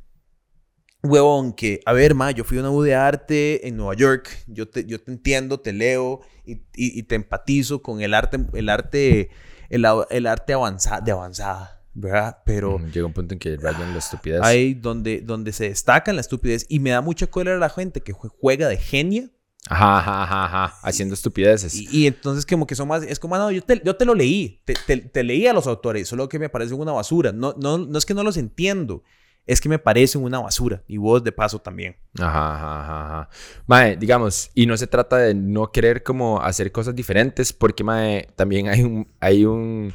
Huevón, que, a ver, ma, yo fui a una U de arte en Nueva York, yo te, yo te entiendo, te leo y, y- y te empatizo con el arte, el arte, el, el arte avanza, de avanzada, ¿verdad? Pero Llega un punto en que rayan la estupidez. hay donde, donde se destaca en la estupidez y me da mucha cólera la gente que jue- juega de genia Ajá, ajá, ajá, ajá. Haciendo estupideces. y, y entonces como que son más, es como, "Ah, no, yo te, yo te lo leí, te, te, te leí a los autores, solo que me parecen una basura. No, no, no es que no los entiendo, es que me parecen una basura y vos de paso también. Ajá, ajá, ajá. Mae, digamos, y no se trata de no querer como hacer cosas diferentes, porque, mae, también hay un, hay un,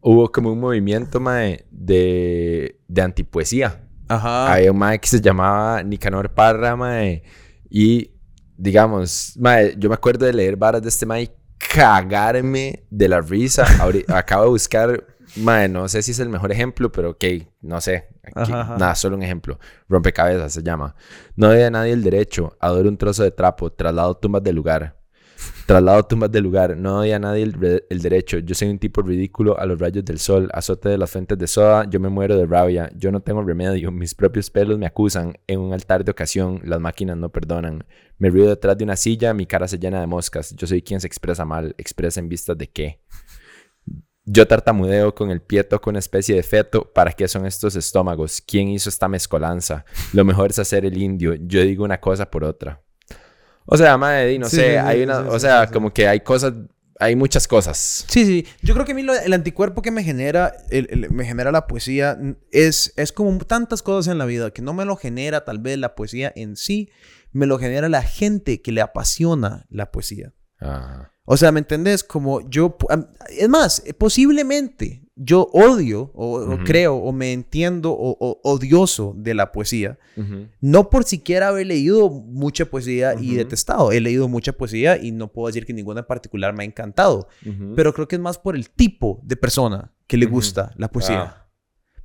hubo como un movimiento, mae, de, de antipoesía. Ajá. Hay un mae que se llamaba Nicanor Parra, mae, y, digamos, mae, yo me acuerdo de leer varas de este mae cagarme de la risa. Ahori- acabo de buscar, mae, no sé si es el mejor ejemplo, pero ok, no sé. Aquí- Ajá, ajá. Nada, solo un ejemplo. Rompecabezas se llama. No doy a nadie el derecho, adoro un trozo de trapo, traslado tumbas del lugar. Traslado tumbas del lugar, no doy a nadie el, el derecho. Yo soy un tipo ridículo a los rayos del sol, azote de las fuentes de soda, yo me muero de rabia, yo no tengo remedio, mis propios pelos me acusan, en un altar de ocasión, las máquinas no perdonan. Me río detrás de una silla, mi cara se llena de moscas, yo soy quien se expresa mal, expresa en vistas de qué. Yo tartamudeo con el pie toco una especie de feto. ¿Para qué son estos estómagos? ¿Quién hizo esta mezcolanza? Lo mejor es hacer el indio. Yo digo una cosa por otra. O sea, madre, no Sí, sé, sí, hay sí, una, sí, o sea, como que hay cosas, hay muchas cosas. Sí, sí. Yo creo que a mí lo- el anticuerpo que me genera, el- el- me genera la poesía es, es como tantas cosas en la vida que no me lo genera tal vez la poesía en sí, me lo genera la gente que le apasiona la poesía. Ajá. O sea, ¿me entendés? Como yo, es más, eh, posiblemente yo odio o, creo o me entiendo o, o- odioso de la poesía, no por siquiera haber leído mucha poesía y Ujú. detestado. He leído mucha poesía y no puedo decir que ninguna en particular me ha encantado. Pero creo que es más por el tipo de persona que le gusta la poesía. Ah.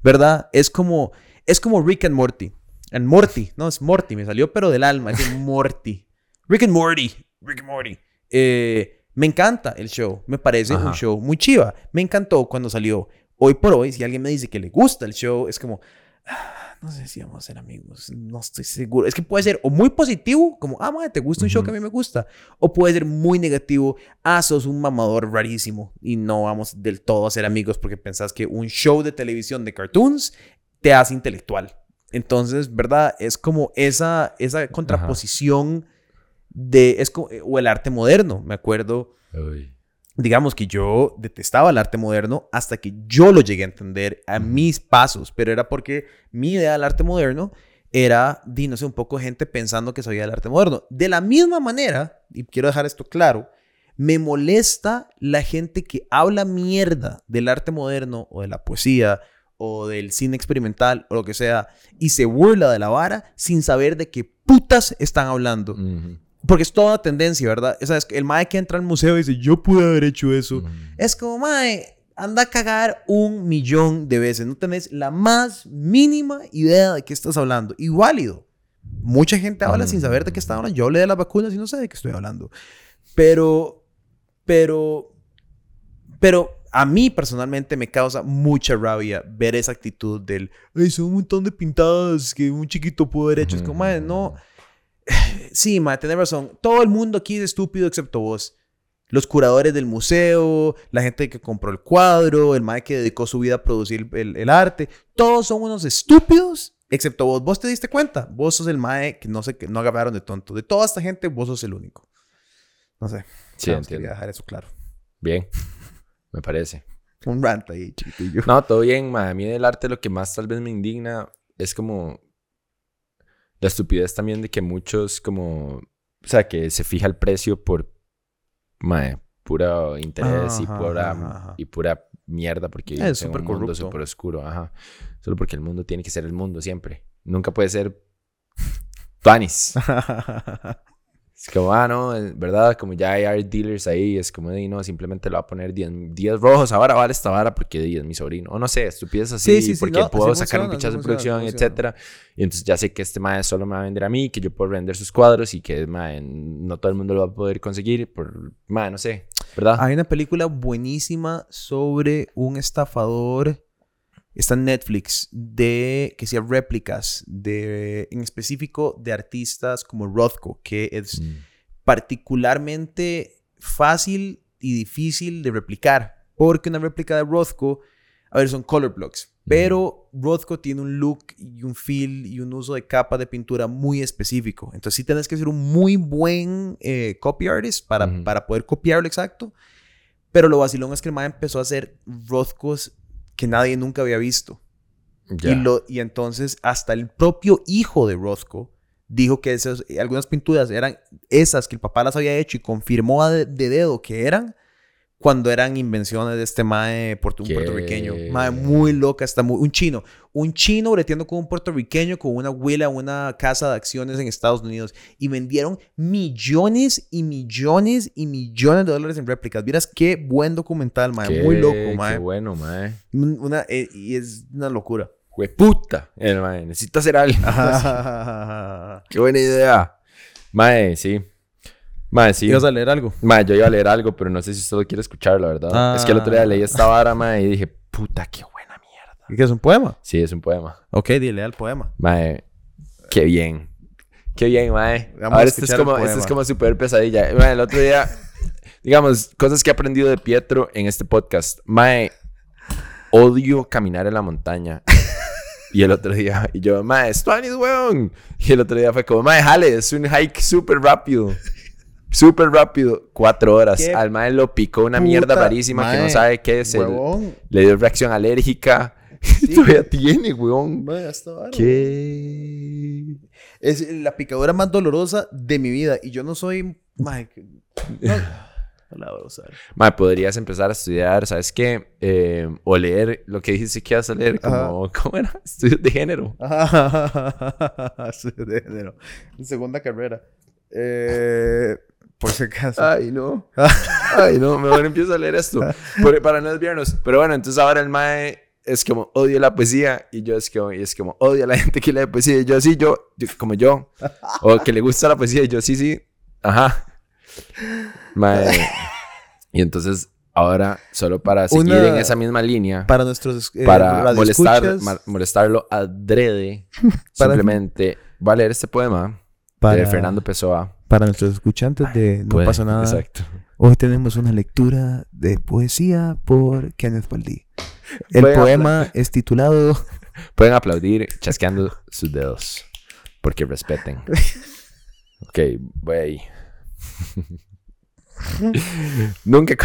¿Verdad? Es como, es como Rick and Morty. And Morty. No, es Morty. Me salió pero del alma. Es Morty. Rick and Morty. Rick and Morty. Eh, me encanta el show. Me parece un show muy chiva. Me encantó cuando salió. Hoy por hoy, si alguien me dice que le gusta el show, es como... "Ah, No sé si vamos a ser amigos. No estoy seguro. Es que puede ser o muy positivo, como, ah, madre, te gusta un show que a mí me gusta. O puede ser muy negativo, ah, sos un mamador rarísimo y no vamos del todo a ser amigos porque pensás que un show de televisión de cartoons te hace intelectual. Entonces, ¿verdad? Es como esa, esa contraposición de, es como, o el arte moderno. Me acuerdo, Uy. digamos que yo detestaba el arte moderno hasta que yo lo llegué a entender a mis pasos, pero era porque mi idea del arte moderno era, di, no sé, un poco gente pensando que sabía del arte moderno. De la misma manera, y quiero dejar esto claro, me molesta la gente que habla mierda del arte moderno o de la poesía o del cine experimental o lo que sea y se burla de la vara sin saber de qué putas están hablando. Porque es toda tendencia, ¿verdad? O sea, es el mae que entra al museo y dice, yo pude haber hecho eso. Es como, mae, anda a cagar un millón de veces. No tenés la más mínima idea de qué estás hablando. Y válido. Mucha gente habla sin saber de qué está hablando. Yo hablé de las vacunas y no sé de qué estoy hablando. Pero, pero, pero a mí personalmente me causa mucha rabia ver esa actitud del, ay, son un montón de pintadas que un chiquito pudo haber hecho. Es como, mae, no. Sí, ma, tenés razón. Todo el mundo aquí es estúpido excepto vos. Los curadores del museo, la gente que compró el cuadro, el mae que dedicó su vida a producir el, el arte, todos son unos estúpidos excepto vos. Vos te diste cuenta. Vos sos el mae que no sé que no agarraron de tonto. De toda esta gente, vos sos el único. No sé. Sí, entiendo. dejar eso claro. Bien, me parece. Un rant ahí, chiquitillo. No, todo bien, ma. A mí del arte lo que más tal vez me indigna es como la estupidez también de que muchos como, o sea, que se fija el precio por, ma, puro interés y pura, ajá, y pura mierda porque Es súper corrupto. súper oscuro, ajá. Solo porque el mundo tiene que ser el mundo siempre. Nunca puede ser Tuanis. Es como, ah, no, verdad, como ya hay art dealers ahí, es como, "Ey, no, simplemente le va a poner 10, 10 rojos, ahora vale esta vara porque es mi sobrino. O no sé, estupidez así, Sí, sí, sí, porque no, puedo así sacar un funciona, pichazo así de producción, etcétera. Y entonces ya sé que este mae solo me va a vender a mí, que yo puedo vender sus cuadros y que mae, no todo el mundo lo va a poder conseguir por, mae, no sé, ¿verdad? Hay una película buenísima sobre un estafador. Está en Netflix de que sea réplicas de en específico de artistas como Rothko, que es Mm. particularmente fácil y difícil de replicar, porque una réplica de Rothko, a ver, son color blocks, pero Rothko tiene un look y un feel y un uso de capa de pintura muy específico. Entonces sí tienes que ser un muy buen eh, copy artist para, para poder copiarlo exacto. Pero lo vacilón es que el man empezó a hacer Rothkos que nadie nunca había visto. Y, lo, y entonces hasta el propio hijo de Rothko dijo que esas, algunas pinturas eran esas que el papá las había hecho y confirmó de, de dedo que eran cuando eran invenciones de este mae puerto, un ¿Qué? puertorriqueño. Mae muy loca, está muy, un chino. Un chino breteando con un puertorriqueño con una huila, una casa de acciones en Estados Unidos. Y vendieron millones y millones y millones de dólares en réplicas. Vieras qué buen documental, mae. Qué- Muy loco, Qué mae. bueno, mae. Un- Una, eh, y es una locura. Hueputa. El mae, necesito hacer algo. Qué buena idea. Mae, sí. Mae, sí. ¿Ibas a leer algo? Mae, yo iba a leer algo, pero no sé si usted lo quiere escuchar, la verdad. Es que el otro día Ah. leí esta vara, mae, y dije, puta, qué buena mierda. ¿Y qué es un poema? Sí, es un poema. Ok, dile al poema. Mae, qué bien. Qué bien, mae. Vamos a Ahora esto es como, esto es como super pesadilla. Mae, el otro día, digamos, cosas que he aprendido de Pietro en este podcast. Mae, odio caminar en la montaña. Y el otro día, y yo, mae, Spanish, weón. Y el otro día fue como, mae, jale, es un hike súper rápido. Súper rápido, cuatro horas. ¿Qué Al mae lo picó una mierda rarísima que no sabe qué es. el- le dio reacción alérgica. Todavía tiene, weón. Mae, hasta ahora, ¿Qué? Es la picadura más dolorosa de mi vida. Y yo no soy. Mae, no, no la voy a usar. Mae, podrías empezar a estudiar, ¿sabes qué? Eh, o leer lo que dijiste que ibas a leer, como, ¿cómo era? Estudios de género. Soy de género. Segunda carrera. Eh, por si acaso. Ay, no. Ay, no, mejor empiezo a leer esto. por- para no desviarnos. Pero bueno, entonces ahora el Mae es como odio la poesía y yo es como, y es como odio a la gente que lee poesía y yo sí, yo, yo- como yo. O que le gusta la poesía y yo sí, sí. Ajá. Mae. Y entonces ahora, solo para seguir Una- en esa misma línea. Para nuestros. eh, para molestar, molestarlo adrede, Para- simplemente va a leer este poema para, de Fernando Pessoa. para nuestros escuchantes de No pasa nada. Exacto. Hoy tenemos una lectura de poesía por Kenneth Baldí. El poema es titulado Pueden aplaudir chasqueando sus dedos, porque respeten. Ok, voy ahí. Nunca...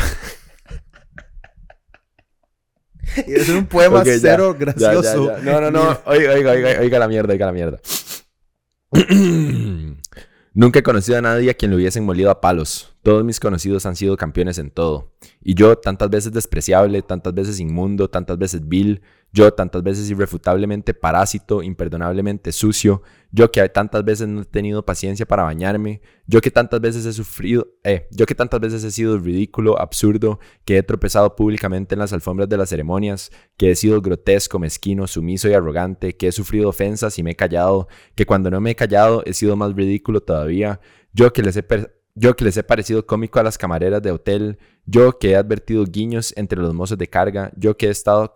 Y es un poema cero ya, ya, gracioso. ya. No, no, no. Oiga, oiga, oiga, oiga la mierda, oiga la mierda. Nunca he conocido a nadie a quien le hubiesen molido a palos. Todos mis conocidos han sido campeones en todo. Y yo, tantas veces despreciable, tantas veces inmundo, tantas veces vil, yo, tantas veces irrefutablemente parásito, imperdonablemente sucio, yo que tantas veces no he tenido paciencia para bañarme, yo que tantas veces he sufrido, eh, yo que tantas veces he sido ridículo, absurdo, que he tropezado públicamente en las alfombras de las ceremonias, que he sido grotesco, mezquino, sumiso y arrogante, que he sufrido ofensas y me he callado, que cuando no me he callado he sido más ridículo todavía, yo que les he yo que les he parecido cómico a las camareras de hotel, yo que he advertido guiños entre los mozos de carga, yo que he estado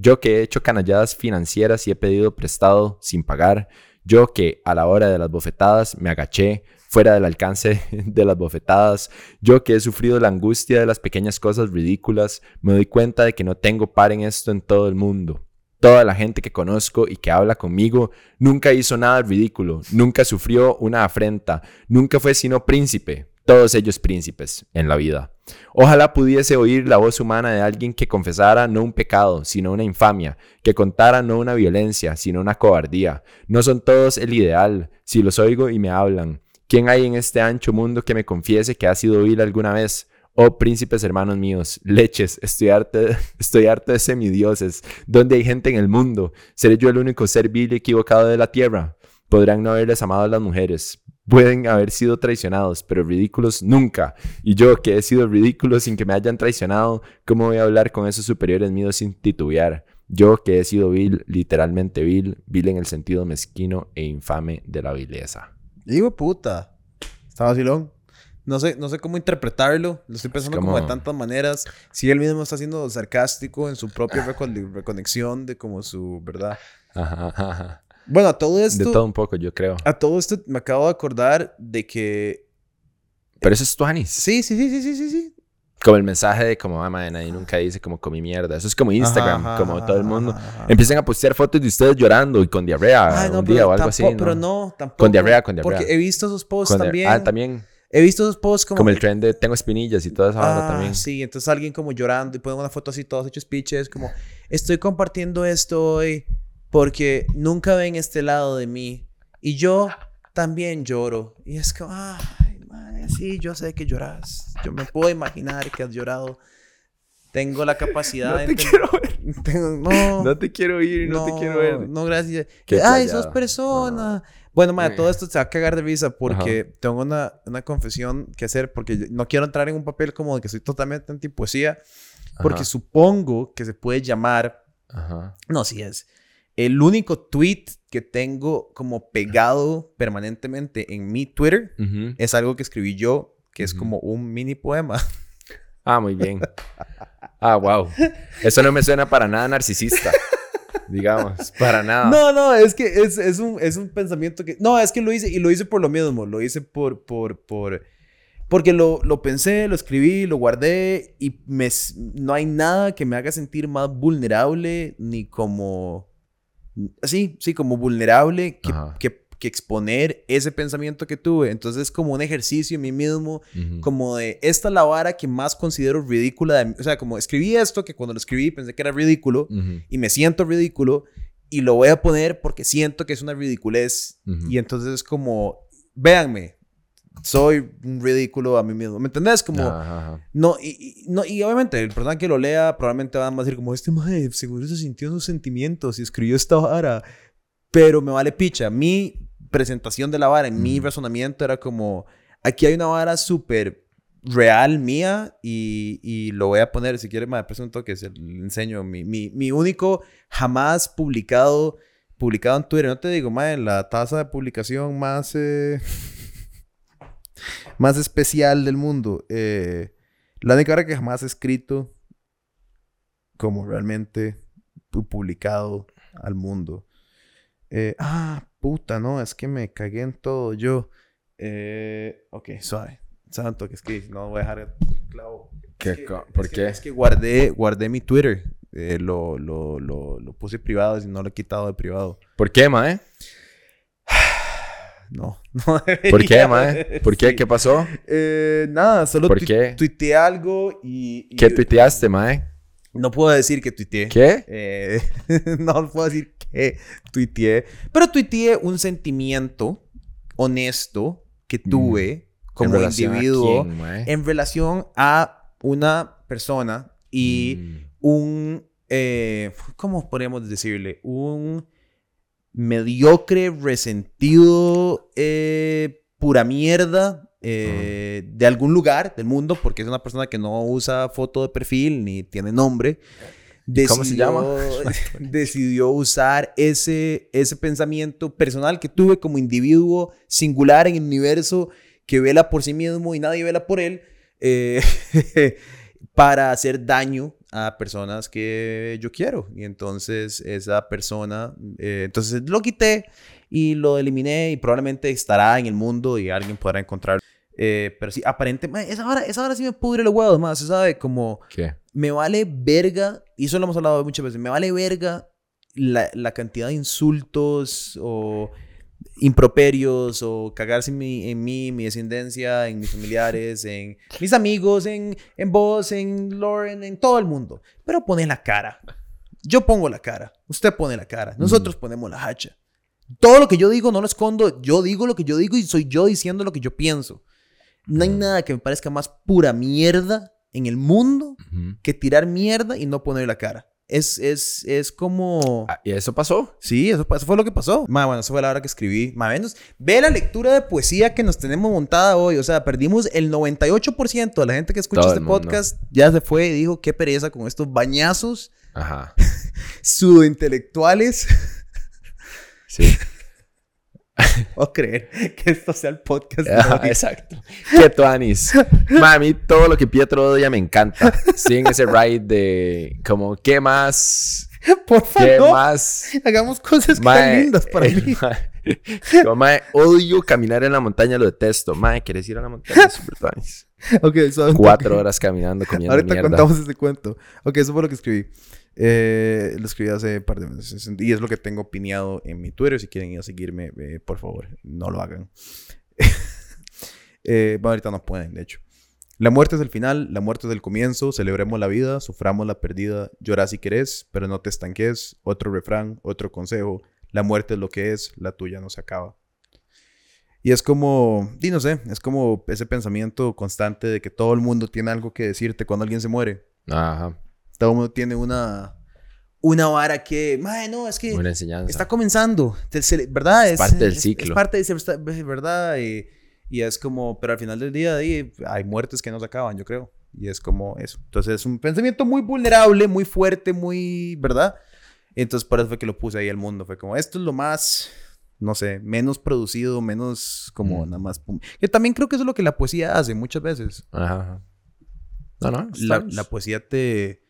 yo que he hecho canalladas financieras y he pedido prestado sin pagar, yo que a la hora de las bofetadas me agaché fuera del alcance de las bofetadas, yo que he sufrido la angustia de las pequeñas cosas ridículas, me doy cuenta de que no tengo par en esto en todo el mundo. Toda la gente que conozco y que habla conmigo nunca hizo nada ridículo, nunca sufrió una afrenta, nunca fue sino príncipe, todos ellos príncipes en la vida. Ojalá pudiese oír la voz humana de alguien que confesara no un pecado, sino una infamia, que contara no una violencia, sino una cobardía. No son todos el ideal, si los oigo y me hablan. ¿Quién hay en este ancho mundo que me confiese que ha sido vil alguna vez? Oh príncipes hermanos míos, leches, estoy harto, de- estoy harto de semidioses. ¿Dónde hay gente en el mundo? ¿Seré yo el único ser vil y equivocado de la tierra? Podrán no haberles amado a las mujeres. Pueden haber sido traicionados, pero ridículos nunca. Y yo, que he sido ridículo sin que me hayan traicionado, ¿cómo voy a hablar con esos superiores míos sin titubear? Yo, que he sido vil, literalmente vil, vil en el sentido mezquino e infame de la vileza. Digo, puta. Está vacilón. No sé, no sé cómo interpretarlo. Lo estoy pensando como... como- de tantas maneras. Si él mismo está siendo sarcástico en su propia recon- reconexión de como su, ¿verdad? Ajá, ajá. Bueno, a todo esto... De todo un poco, yo creo. A todo esto me acabo de acordar de que... Pero eso es Tuanis. Sí, sí, sí, sí, sí, sí, sí. Como el mensaje de como, ah, madre, nadie nunca dice como comí mierda. Eso es como Instagram, Ajá, como ajá, todo el mundo. ajá. Empiezan a postear fotos de ustedes llorando y con diarrea Ay, no, un día o algo así. ¿no? Pero no, tampoco. Con diarrea, con diarrea. Porque he visto esos posts Con también. Ah, también. He visto esos posts como... Como el tren de tengo espinillas y toda esa Ah, vara también. sí, entonces alguien como llorando y ponen una foto así, todos hechos piches, como estoy compartiendo esto hoy porque nunca ven este lado de mí y yo también lloro. Y es como, ay, mae, sí, yo sé que lloras. Yo me puedo imaginar que has llorado. Tengo la capacidad No de te quiero ver. Tengo- no, No te quiero ir, no, te quiero ver. No, gracias. Qué Ay, playada. sos persona. Bueno, madre, todo esto se va a cagar de risa porque tengo una, una confesión que hacer porque no quiero entrar en un papel como de que soy totalmente antipoesía porque Ajá. supongo que se puede llamar, Ajá. no, sí es, el único tweet que tengo como pegado permanentemente en mi Twitter es algo que escribí yo, que es como un mini poema. Ah, muy bien. Ah, wow. Eso no me suena para nada narcisista. Digamos, para nada. No, no, es que es, es un, es un pensamiento que... No, es que lo hice y lo hice por lo mismo. Lo hice por, por, por, Porque lo, lo pensé, lo escribí, lo guardé y me, no hay nada que me haga sentir más vulnerable ni como... Sí, sí, como vulnerable que, que, que exponer ese pensamiento que tuve. Entonces es como un ejercicio en mí mismo, como de esta es la vara que más considero ridícula. de o sea, como escribí esto que cuando lo escribí pensé que era ridículo y me siento ridículo y lo voy a poner porque siento que es una ridiculez y entonces es como, véanme, soy un ridículo a mí mismo. ¿Me entendés? Como, Ajá, ajá. no, y, y- no, y obviamente, el persona que lo lea probablemente va a decir como, este madre seguro se sintió sus sentimientos y escribió esta vara, pero me vale picha. Mi presentación de la vara, en mi Ujú. razonamiento era como, aquí hay una vara súper real mía y, y lo voy a poner, si quiere, me presento que se le enseño mi, mi, mi único jamás publicado, publicado en Twitter, no te digo, madre, la tasa de publicación más... eh, más especial del mundo. Eh, la única hora que jamás he escrito como realmente pu- publicado al mundo. Eh, ah, puta, no, es que me cagué en todo yo. Eh, ok, suave. Santo, que es que no voy a dejar el clavo. ¿Qué Es que- ¿Por es que- qué? Es que guardé, guardé mi Twitter. Eh, lo, lo, lo, lo puse privado y no lo he quitado de privado. ¿Por qué, mae? No, no ¿Por qué, debería. mae? ¿Por qué? Sí. ¿Qué pasó? Eh, nada, solo ¿Por qué? tuiteé algo y, y- ¿Qué tuiteaste, mae? No puedo decir que tuiteé. ¿Qué? Eh, no puedo decir que tuiteé. Pero tuiteé un sentimiento honesto que tuve como Mm. ¿En relación a individuo quién, en relación a una persona y Mm. un, eh, ¿cómo podríamos decirle? Un mediocre, resentido, eh, pura mierda eh, de algún lugar del mundo, porque es una persona que no usa foto de perfil ni tiene nombre. ¿Cómo se llama? decidió usar ese, ese pensamiento personal que tuve como individuo singular en el universo que vela por sí mismo y nadie vela por él, eh, para hacer daño a personas que yo quiero. Y entonces esa persona, eh, entonces lo quité y lo eliminé y probablemente estará en el mundo y alguien podrá encontrarlo. Eh, pero sí, aparentemente, esa hora, esa hora sí me pudre los huevos más, se sabe, como ¿Qué? me vale verga, y eso lo hemos hablado muchas veces, me vale verga la, la cantidad de insultos o improperios o cagarse en mí, en mí, mi descendencia, en mis familiares, en mis amigos, en, en vos, en Lauren, en todo el mundo. Pero pone la cara. Yo pongo la cara. Usted pone la cara. Nosotros ponemos la hacha. Todo lo que yo digo no lo escondo. Yo digo lo que yo digo y soy yo diciendo lo que yo pienso. No hay nada que me parezca más pura mierda en el mundo que tirar mierda y no poner la cara. Es, es, es como... Ah, ¿Y eso pasó? Sí, eso, fue lo que pasó. Ma, bueno, eso fue la hora que escribí. Más menos, ve la lectura de poesía que nos tenemos montada hoy. O sea, perdimos el 98% de la gente que escucha Todo este podcast. Ya se fue y dijo, qué pereza con estos bañazos Ajá. pseudointelectuales. Sí. o creer que esto sea el podcast de Ajá, hoy. exacto. Qué tuanis. Ma, a mí todo lo que Pietro odia me encanta. Sí, en ese ride de como, ¿qué más? Por ¿Qué favor, más? hagamos cosas que Mae, sean lindas para eh, mí. como, mae, odio caminar en la montaña, lo detesto. Mae, ¿quieres ir a la montaña? Super tuanis. Ok, so- Cuatro horas caminando, comiendo Ahorita mierda. contamos ese cuento. Ok, eso fue lo que escribí. Eh, lo escribí hace un par de meses. Y es lo que tengo pineado en mi Twitter. Si quieren ir a seguirme, eh, por favor, no lo hagan. Eh, bueno, ahorita no pueden, de hecho. La muerte es el final, la muerte es el comienzo. Celebremos la vida, suframos la perdida. Llora si querés, pero no te estanques. Otro refrán, otro consejo. La muerte es lo que es, la tuya no se acaba. Y es como, y no sé, es como ese pensamiento constante de que todo el mundo tiene algo que decirte cuando alguien se muere. Ajá. Todo mundo tiene una, una vara que, "Mae, no, es que enseñanza. está comenzando, ¿verdad? Es parte del ciclo. Es parte de ¿verdad? Y, y es como, pero al final del día ahí hay muertes que no se acaban, yo creo. Y es como eso. Entonces es un pensamiento muy vulnerable, muy fuerte, muy, ¿verdad? Entonces por eso fue que lo puse ahí al mundo. Fue como, esto es lo más, no sé, menos producido, menos como Mm. nada más. Que también creo que eso es lo que la poesía hace muchas veces. Ajá, ajá. No, no. La, la poesía te...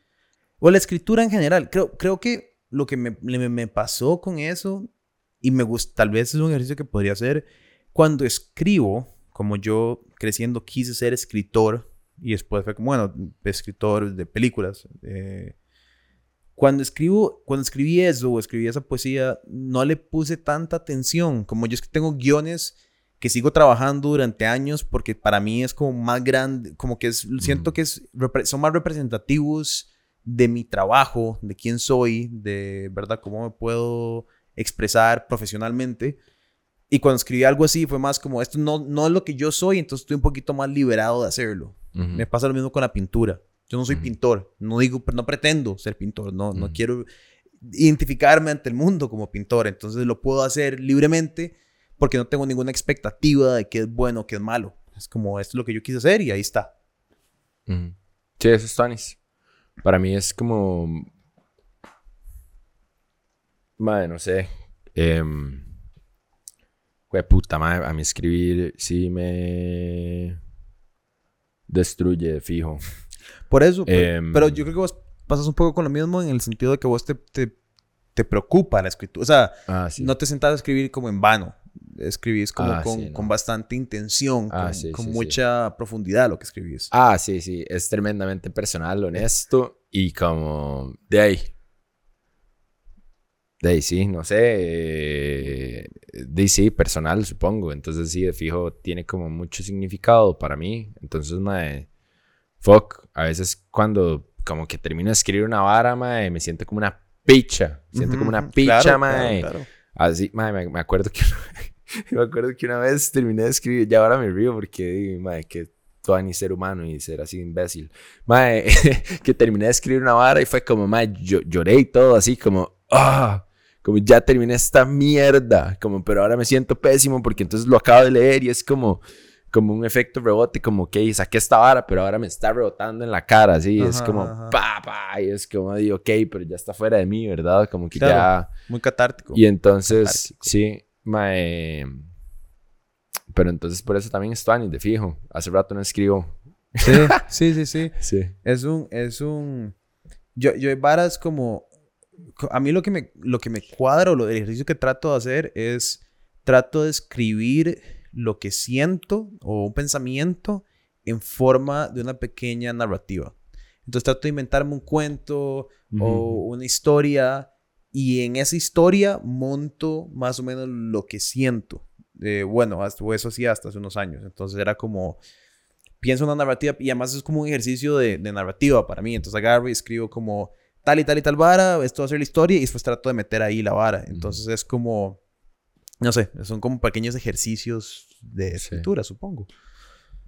O la escritura en general. Creo, creo que lo que me, me, me pasó con eso, y me gusta, tal vez es un ejercicio que podría hacer, cuando escribo como yo creciendo quise ser escritor y después fue como, bueno, escritor de películas. Eh, cuando escribo, cuando escribí eso o escribí esa poesía, no le puse tanta atención. Como yo es que tengo guiones que sigo trabajando durante años porque para mí es como más grande, como que es, siento que es, son más representativos de mi trabajo, de quién soy, de verdad cómo me puedo expresar profesionalmente. Y cuando escribí algo así fue más como, esto no, no es lo que yo soy, entonces estoy un poquito más liberado de hacerlo. Me pasa lo mismo con la pintura. Yo no soy pintor, no digo, no pretendo ser pintor, no, no quiero identificarme ante el mundo como pintor, entonces lo puedo hacer libremente porque no tengo ninguna expectativa de qué es bueno, qué es malo. Es como, esto es lo que yo quise hacer y ahí está. Sí, eso es Tanis. Para mí es como... Madre, no sé. Eh, puta, madre, a mí escribir sí me destruye de fijo. Por eso, em, pero, yo creo que vos pasas un poco con lo mismo en el sentido de que vos te, te, preocupa la escritura. O sea, ah, no te sentás a escribir como en vano. Escribís como ah, con, con, bastante intención, ah, con, mucha profundidad lo que escribís. Ah, sí, sí. Es tremendamente personal, honesto y como de ahí. De ahí sí, no sé. Eh, de sí, personal, supongo. Entonces sí, de fijo, tiene como mucho significado para mí. Entonces, mae, fuck. A veces cuando como que termino de escribir una vara, mae, me siento como una picha. Siento como una picha, mae. Así, mae, me, acuerdo que... me acuerdo que una vez terminé de escribir, ya ahora me río porque, mae, que todo ni ser humano y ser así imbécil. Mae, que terminé de escribir una vara y fue como, mae, yo, lloré y todo así como, ah como ya terminé esta mierda, como pero ahora me siento pésimo porque entonces lo acabo de leer y es como como un efecto rebote, como que saqué esta vara, pero ahora me está rebotando en la cara, así, es como pa, pa, y es como digo, ok, pero ya está fuera de mí, ¿verdad? Como que ya... Muy catártico. Y entonces, sí, mae... Pero entonces por eso también estoy de fijo. Hace rato no escribo. Sí, sí, sí, sí. sí. Es un, es un... Yo, yo hay varas como a mí lo que me, lo que me cuadra o lo, el ejercicio que trato de hacer es, trato de escribir lo que siento o un pensamiento en forma de una pequeña narrativa. Entonces trato de inventarme un cuento o una historia y en esa historia monto más o menos lo que siento. Eh, bueno, hasta, eso sí hasta hace unos años. Entonces era como, pienso una narrativa y además es como un ejercicio de, de narrativa para mí. Entonces agarro y escribo como tal y tal y tal vara, esto va a ser la historia y después trato de meter ahí la vara. Entonces es como, no sé, son como pequeños ejercicios de escritura, supongo.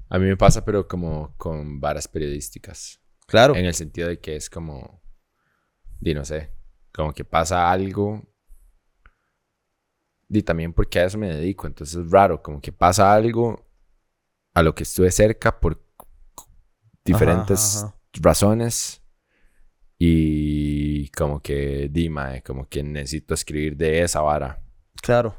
A mí me pasa, pero como con varas periodísticas. Claro. En el sentido de que es como, di no sé, como que pasa algo. Y también porque a eso me dedico, entonces es raro, como que pasa algo a lo que estuve cerca por diferentes razones y como que, Dima, como que necesito escribir de esa vara. Claro.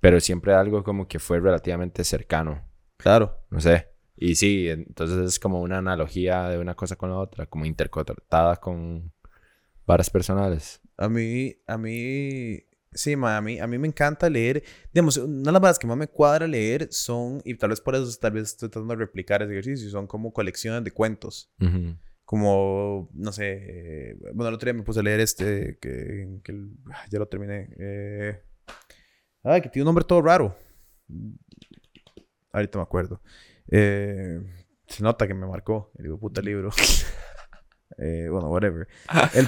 Pero siempre algo como que fue relativamente cercano. Claro. No sé. Y sí, entonces es como una analogía de una cosa con la otra, como interconectada con varas personales. A mí, a mí, sí, ma, a mí, a mí me encanta leer. Digamos, una de las varas que más me cuadra leer son, y tal vez por eso tal vez estoy tratando de replicar ese ejercicio, son como colecciones de cuentos como, no sé, bueno, el otro día me puse a leer este, que, que ya lo terminé. Eh, ay, que tiene un nombre todo raro. Ahorita me acuerdo. Eh, se nota que me marcó el puta libro. eh, bueno, whatever.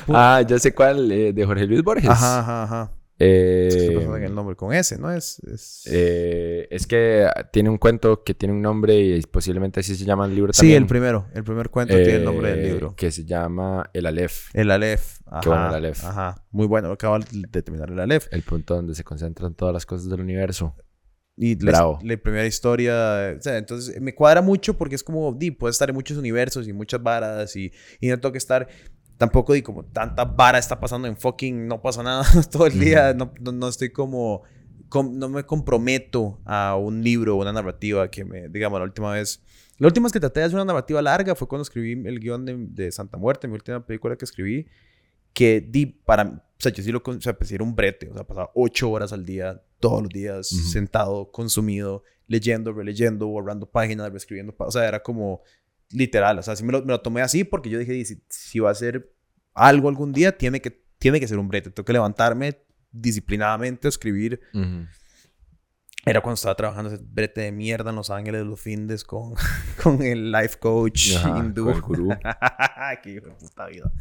ah, ya sé cuál, eh, de Jorge Luis Borges. Ajá, ajá, ajá. Eh, en el nombre con ese, ¿no? Es, es... Eh, es que tiene un cuento que tiene un nombre y posiblemente así se llama el libro también. Sí, el primero. El primer cuento tiene el nombre del libro. Que se llama El Aleph. El Aleph. Ajá, Qué bueno el Aleph. Ajá. Muy bueno. Acabo de terminar el Aleph. El punto donde se concentran todas las cosas del universo. Y Bravo. La, primera historia, o sea, entonces me cuadra mucho porque es como, di, puedes estar en muchos universos y muchas varas y, y no tengo que estar tampoco di como tanta vara está pasando en fucking, no pasa nada todo el día, no, no, estoy como, no me comprometo a un libro o una narrativa que me, digamos, la última vez, la última vez que traté de hacer una narrativa larga fue cuando escribí el guion de, Santa Muerte, mi última película que escribí, que di para, o sea, yo sí lo, o sea, pues era un brete, o sea, pasaba ocho horas al día, todos los días, sentado, consumido, leyendo, releyendo, borrando páginas, reescribiendo. O sea, era como literal. O sea, sí me lo, me lo tomé así porque yo dije, si, si va a ser algo algún día, tiene que, tiene que ser un brete. Tengo que levantarme disciplinadamente escribir. Era cuando estaba trabajando ese brete de mierda en Los Ángeles los findes con, con el life coach hindú. Con el gurú. qué puta vida.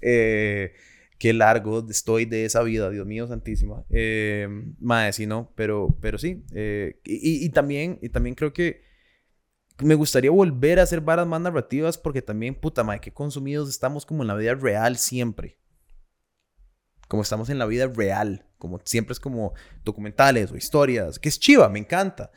Eh, qué largo estoy de esa vida, Dios mío santísima. Eh, madre, sí, no, pero, pero sí. Eh, y, y, también, y también creo que me gustaría volver a hacer varas más narrativas porque también, puta madre, que consumidos estamos como en la vida real siempre. Como estamos en la vida real. Como siempre es como documentales o historias, que es chiva, me encanta.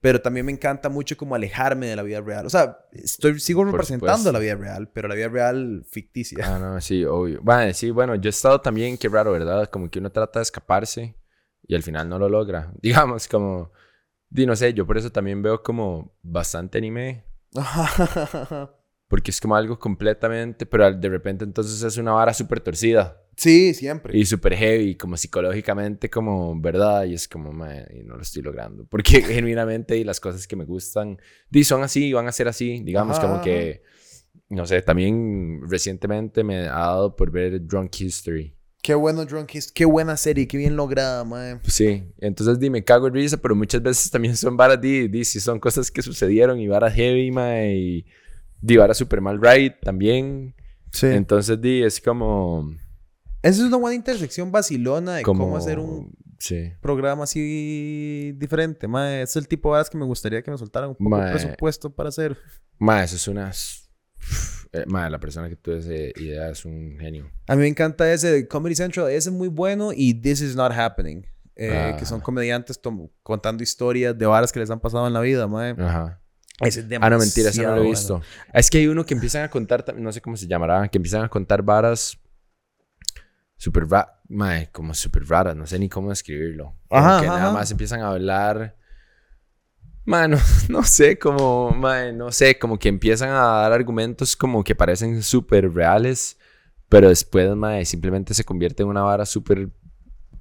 Pero también me encanta mucho como alejarme de la vida real. O sea, estoy, sigo representando la vida real, pero la vida real ficticia. Ah, no, sí, obvio. Bueno, sí, bueno, yo he estado también, qué raro, ¿verdad? Como que uno trata de escaparse y al final no lo logra. Digamos, como, di, no sé, yo por eso también veo como bastante anime. Porque es como algo completamente, pero de repente entonces es una vara súper torcida. Sí, siempre. Y súper heavy, como psicológicamente, como verdad, y es como, y no lo estoy logrando. Porque genuinamente, y las cosas que me gustan, di, son así, van a ser así. Digamos, como que, no sé, también recientemente me ha dado por ver Drunk History. Qué bueno Drunk History, qué buena serie, qué bien lograda, man. Sí, entonces di, me cago en risa, pero muchas veces también son varas, di, di, si son cosas que sucedieron y varas heavy, man, y di, varas super mal right también. Sí. Entonces, di, es como esa es una buena intersección vacilona de cómo hacer un programa así diferente. es el tipo de horas que me gustaría que me soltaran un poco de presupuesto para hacer. Ma, eso es una... Eh, ma, la persona que tuvo esa idea es un genio. A mí me encanta ese de Comedy Central. Ese es muy bueno y This Is Not Happening. Eh, que son ah. comediantes contando historias de varas que les han pasado en la vida, mae. Ajá. Ese es Ah, no, mentira, eso no lo he visto. Es que hay uno que empiezan a contar, no sé cómo se llamará, que empiezan a contar varas súper mae, como súper raras, no sé ni cómo describirlo. Ajá, que nada más empiezan a hablar. Mano, no sé, como, mae, no sé, como que empiezan a dar argumentos como que parecen súper reales, pero después, mae, simplemente se convierte en una vara súper.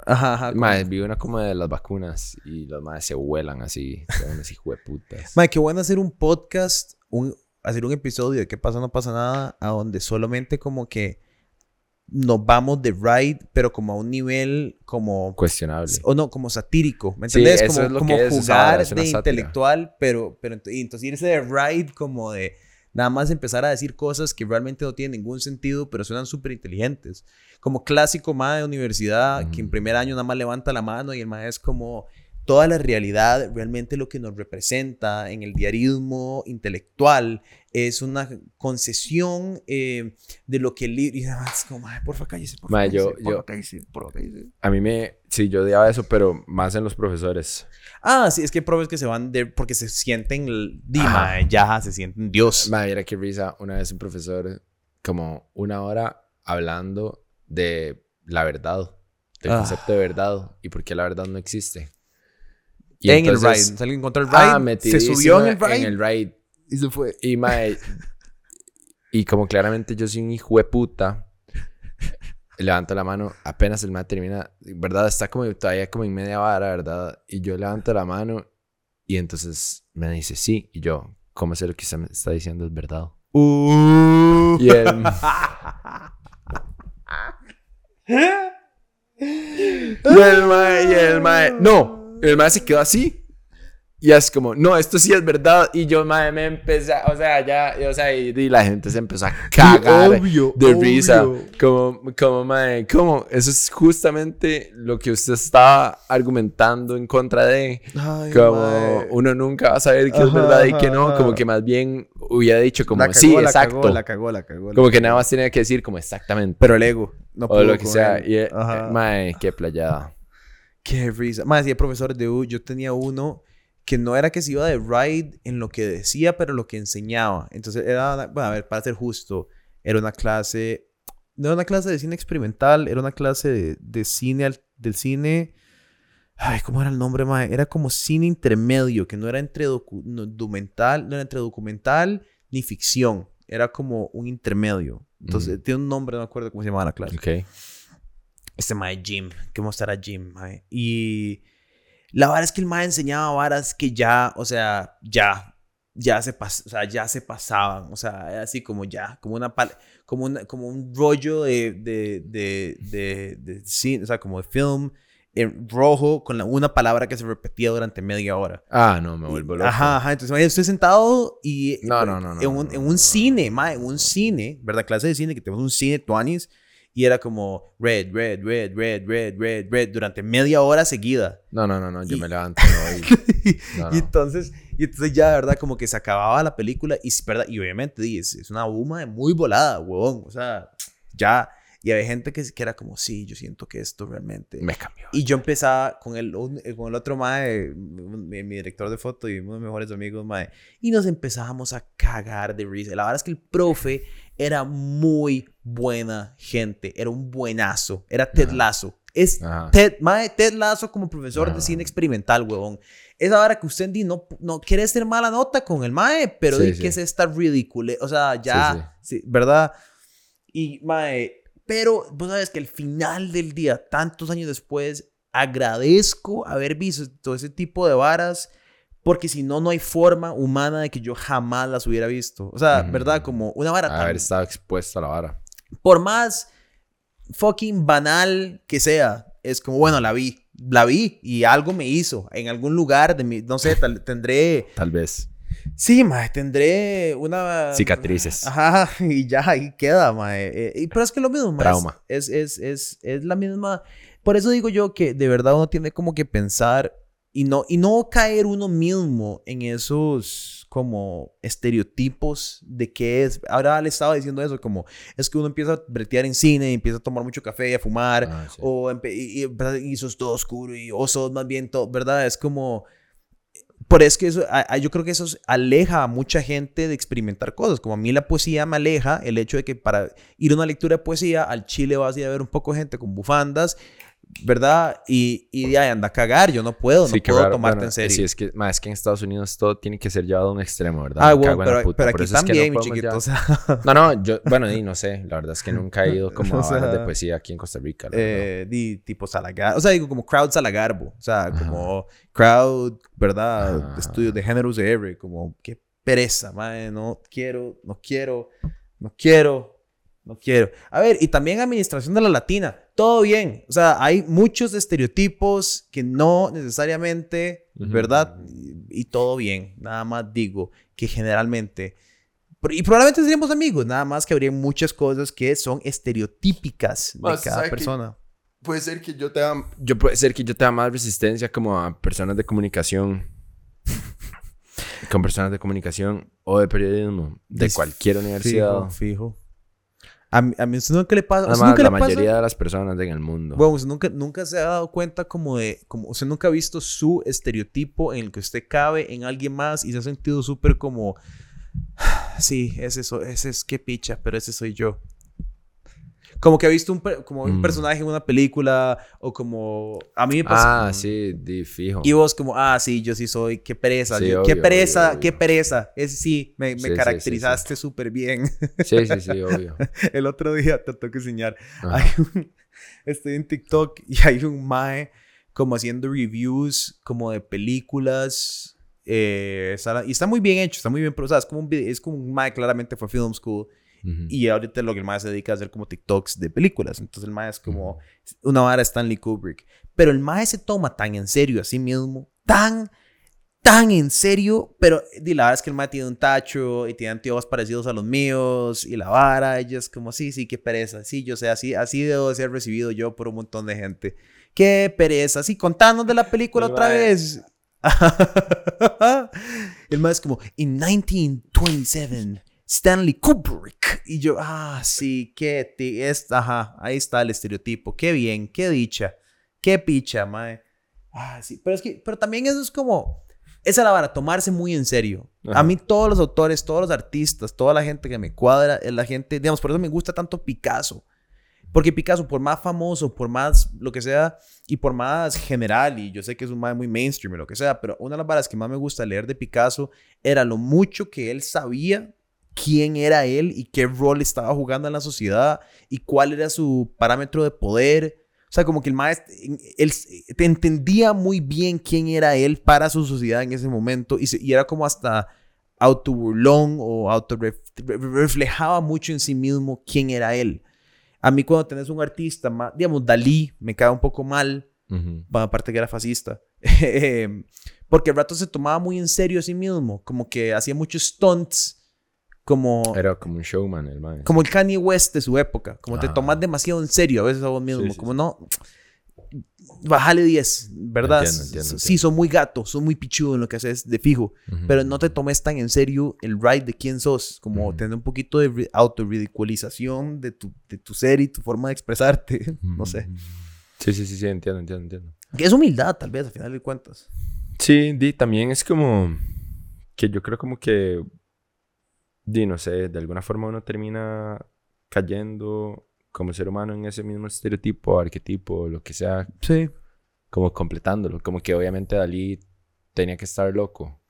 Ajá, ajá. Mae, vi una como de las vacunas y los madres se vuelan así, son unos hijos de putas. Mae, qué bueno hacer un podcast, un, hacer un episodio de qué pasa, no pasa nada, a donde solamente como que nos vamos de ride, pero como a un nivel como... Cuestionable. O no, como satírico, ¿me entiendes? como, como jugar de intelectual, pero, pero entonces irse de ride como de nada más empezar a decir cosas que realmente no tienen ningún sentido, pero suenan súper inteligentes. Como clásico más de universidad, que en primer año nada más levanta la mano y el más es como toda la realidad, realmente lo que nos representa en el diarismo intelectual es una concesión eh, de lo que el libro... Y además, como, ay, porfa, cállese, porfa, cállese, yo, porfa, cállese. A mí me... Sí, yo odiaba eso, pero más en los profesores. Ah, sí, es que hay profes que se van de... Porque se sienten... Dima, ya, se sienten Dios. Madre, mira qué risa. Una vez un profesor, como una hora hablando de la verdad. Del ah. concepto de verdad. Y por qué la verdad no existe. Y en el ride. Alguien encontró el ah, ride. Ah, se subió en el ride. En el ride. Y se fue. Y, mae, y como claramente yo soy un hijo de puta, levanto la mano, apenas el mae termina, ¿verdad? Está como todavía como en media vara, ¿verdad? Y yo levanto la mano y entonces me dice, sí. Y yo, ¿cómo sé lo que se me está diciendo es verdad? Uh. Y él... y el mae, y el mae, no, el mae se quedó así. Y es como, no, esto sí es verdad. Y yo, madre, me empecé, o sea, ya, o sea, y, la gente se empezó a cagar de risa. Como, como, madre, como, eso es justamente lo que usted estaba argumentando en contra de. como, uno nunca va a saber qué es verdad y qué no. Como que más bien hubiera dicho, como, sí, exacto. la cagó, la cagó. como que nada más tenía que decir, como, exactamente. Pero el ego. No o lo que sea. Y, eh, madre, qué playada. Qué risa. Más, y profesores de U, yo tenía uno que no era que se iba de ride en lo que decía, pero lo que enseñaba. Entonces era, bueno, a ver, para ser justo, era una clase, no era una clase de cine experimental, era una clase de, de cine, del cine, ay, ¿cómo era el nombre, más? Era como cine intermedio, que no era entre documental, no era entre documental ni ficción, era como un intermedio. Entonces, tiene un nombre, no me acuerdo cómo se llamaba la clase. Ok. Este mae Jim, que mostrará Jim, mae. Y La vara es que el mae enseñaba varas que ya, o sea, ya, ya se, pas o sea, ya se pasaban. O sea, así como ya, como una como, una, como un rollo de, de, de, de, de cine, o sea, como de film en rojo con la, una palabra que se repetía durante media hora. Ah, no, me vuelvo loco. Ajá, ajá. Entonces, estoy sentado y... No, no, no, no, En un, no, en un cine, mae, en un cine, ¿verdad? Clase de cine, que tenemos un cine tuanis. Y era como red, red, red, red, red, red, red, durante media hora seguida. No, no, no, no, yo Y- me levanto y no voy. No, Y no. entonces, y entonces ya, ¿verdad? Como que se acababa la película y, ¿verdad? y obviamente di, es, es una buma muy volada, huevón. O sea, ya. Y había gente que, que era como, sí, yo siento que esto realmente... Me cambió. Y yo empezaba con el, un- eh, con el otro mae, mi, mi director de foto y uno de mis mejores amigos, mae, y nos empezábamos a cagar de risa. La verdad es que el profe era muy buena gente, era un buenazo, era. Lasso. Es Ajá. Ted, mae, Ted Lasso como profesor de Ajá. cine experimental, huevón. Esa hora que usted no, no quiere hacer mala nota con el mae, pero Sí, di sí. que es esta ridícula. O sea, ya, Sí, sí, ¿verdad? Y, mae, pero vos sabes que al final del día, tantos años después, agradezco haber visto todo ese tipo de varas, porque si no, no hay forma humana de que yo jamás las hubiera visto. O sea. ¿verdad? Como una vara tan... Haber estado expuesto a la vara. Por más fucking banal que sea, es como, bueno, la vi. La vi y algo me hizo en algún lugar de mi, no sé, tal- tendré, Tal vez. Sí, mae, tendré una... Cicatrices. Ajá, y ya ahí queda, mae. Eh, y- pero es que lo mismo, mae. Trauma. Es, es, es, es la misma. Por eso digo yo que de verdad uno tiene como que pensar y no, y no caer uno mismo en esos como estereotipos de qué es. Ahora le estaba diciendo eso, como es que uno empieza a bretear en cine y empieza a tomar mucho café y a fumar. Ah, sí. O y, y, y sos todo oscuro y o sos más bien todo, ¿verdad? Es como... Por eso que eso, yo creo que eso es- aleja a mucha gente de experimentar cosas. Como a mí la poesía me aleja, el hecho de que para ir a una lectura de poesía, al Chile vas a ir a ver un poco de gente con bufandas, ¿verdad? Y, y de ahí anda a cagar, yo no puedo, no Sí, qué puedo raro. tomarte Bueno, en serio. Sí, es que, ma, es que en Estados Unidos todo tiene que ser llevado a un extremo, ¿verdad? ah, bueno, pero, puta. pero Por aquí eso es que no también, mi chiquito. O sea, No, no, yo, bueno, y no sé, la verdad es que nunca he ido como O a bares de sea, poesía aquí en Costa Rica. eh, di, tipo Salagarbo. O sea, digo como crowd Salagarbo. O sea, Ajá. como crowd, ¿verdad? Ajá. Estudios de géneros de R. Como, qué pereza, madre. No quiero, no quiero, no quiero, no quiero. A ver, y también administración de la latina. Todo bien. O sea, hay muchos estereotipos que no necesariamente, Ujú. ¿verdad? Y, y todo bien. Nada más digo que generalmente... Y probablemente seríamos amigos, nada más que habría muchas cosas que son estereotípicas de cada persona. Puede ser que yo tenga... Yo puede ser que yo tenga más resistencia como a personas de comunicación. con personas de comunicación o de periodismo. De Dis- cualquier universidad. Fijo, fijo. A mí, a mí usted nunca le pasa. ¿usted Además, nunca la le pasa? mayoría de las personas en el mundo. Bueno, usted nunca, nunca se ha dado cuenta como de, como usted nunca ha visto su estereotipo en el que usted cabe en alguien más y se ha sentido súper como, sí, ese, ese es qué picha, pero ese soy yo. Como que ha visto un, como un Mm. personaje en una película o como, a mí me pasa. ah, sí, di fijo. Y vos como, ah, sí, yo sí soy, qué pereza, Sí, yo- obvio, qué pereza, obvio, qué obvio. pereza. Ese sí, me, me Sí, sí, sí, caracterizaste súper bien. Sí, sí, sí, obvio. El otro día te tengo que enseñar. Hay un- estoy en TikTok y hay un mae como haciendo reviews como de películas. eh, y está muy bien hecho, está muy bien, pero o sea, es como un, es como un mae claramente fue film school. Ujú. Y ahorita lo que el mae se dedica a hacer como TikToks de películas. Entonces el mae es como una vara Stanley Kubrick. Pero el mae se toma tan en serio a sí mismo, tan, tan en serio. Pero di, la verdad es que el mae tiene un tacho y tiene anteojos parecidos a los míos. Y la vara, ella es como, sí, sí, qué pereza. Sí, yo sé, así, así debo de ser recibido yo por un montón de gente. Qué pereza. Sí, contanos de la película El otra mae- vez. el mae es como, in 1927. Stanley Kubrick. Y yo, ah, sí, qué, es, ajá, ahí está el estereotipo. Qué bien, qué dicha, qué picha, mae. Ah, sí, pero es que, pero también eso es como, esa es la vara, tomarse muy en serio. Ajá. A mí todos los autores, todos los artistas, toda la gente que me cuadra, es la gente, digamos, por eso me gusta tanto Picasso. Porque Picasso, por más famoso, por más lo que sea, y por más general, y yo sé que es un mae muy mainstream y lo que sea, pero una de las varas que más me gusta leer de Picasso era lo mucho que él sabía quién era él y qué rol estaba jugando en la sociedad y cuál era su parámetro de poder. O sea, como que el maestro, él te entendía muy bien quién era él para su sociedad en ese momento y, y era como hasta autoburlón o auto reflejaba mucho en sí mismo quién era él. A mí cuando tenés un artista, digamos, Dalí, me cae un poco mal, aparte que era fascista, em, porque el rato se tomaba muy en serio a sí mismo, como que hacía muchos stunts, como... Era como un showman, el man. Como el Kanye West de su época, como te tomas demasiado en serio a veces a vos mismo, como no bájale 10, ¿verdad? Sí, son muy gatos, son muy pichudos en lo que haces de fijo, pero no te tomes tan en serio el ride de quién sos, como tener un poquito de autorridiculización de tu, de tu ser y tu forma de expresarte, no sé. Sí, sí, sí, sí, entiendo, entiendo, entiendo. Que es humildad, tal vez, al final de cuentas. Sí, di, también es como que yo creo como que, di, no sé, de alguna forma uno termina cayendo como ser humano en ese mismo estereotipo, arquetipo, lo que sea. Sí. Como completándolo. Como que obviamente Dalí tenía que estar loco.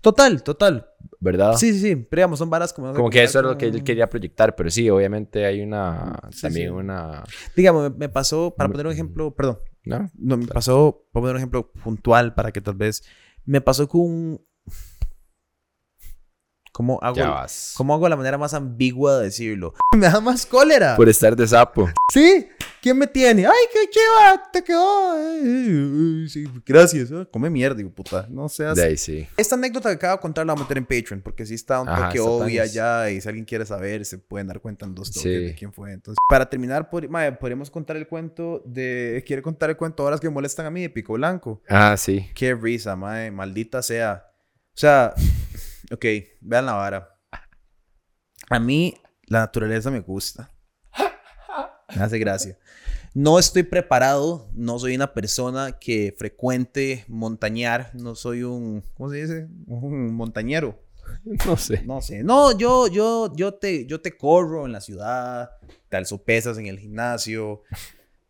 Total, total. ¿Verdad? Sí, sí, sí. Pero digamos, son varas como... Como que eso es lo que él quería proyectar, pero sí, obviamente hay una... también una... Digamos, me pasó, para poner un ejemplo, perdón. ¿No? No, me pasó, para poner un ejemplo puntual para que tal vez... Me pasó con un, ¿Cómo hago, ¿Cómo hago la manera más ambigua de decirlo? Me da más cólera. Por estar de sapo. Sí. ¿Quién me tiene? ¡Ay, qué chiva! Te quedó. Sí, gracias. Come mierda, digo, puta. No seas. De ahí sí. Esta anécdota que acabo de contar la voy a meter en Patreon porque sí está un toque obvia ya. Y si alguien quiere saber, se pueden dar cuenta en dos toques de quién fue. Entonces, para terminar, podríamos contar el cuento de. Quiere contar el cuento horas que me molestan a mí de Pico Blanco. Ah, sí. Qué risa, madre. Maldita sea. O sea. Ok, vean la vara. A mí la naturaleza me gusta. Me hace gracia. No estoy preparado, no soy una persona que frecuente montañar, no soy un, ¿cómo se dice? Un montañero. No sé. No sé. No, yo, yo, yo te, yo te corro en la ciudad, te alzo pesas en el gimnasio.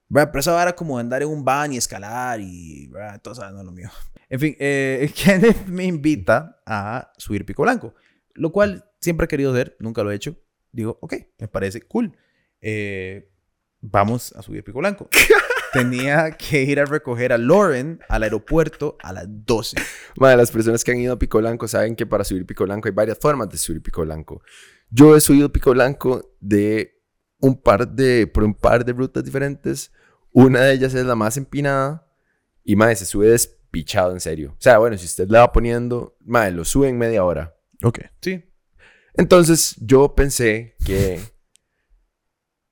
Pero esa vara como andar en un van y escalar y, todo eso no es lo mío. En fin, eh, Kenneth me invita a subir Pico Blanco, lo cual siempre he querido hacer, nunca lo he hecho. Digo, ok, me parece cool. Eh, vamos a subir Pico Blanco. Tenía que ir a recoger a Lauren al aeropuerto a las 12. Bueno, las personas que han ido a Pico Blanco saben que para subir Pico Blanco hay varias formas de subir Pico Blanco. Yo he subido Pico Blanco de un par de, por un par de rutas diferentes. Una de ellas es la más empinada y más se sube pichado en serio. O sea, bueno, si usted le va poniendo, madre, lo sube en media hora. Ok. Sí. Entonces yo pensé que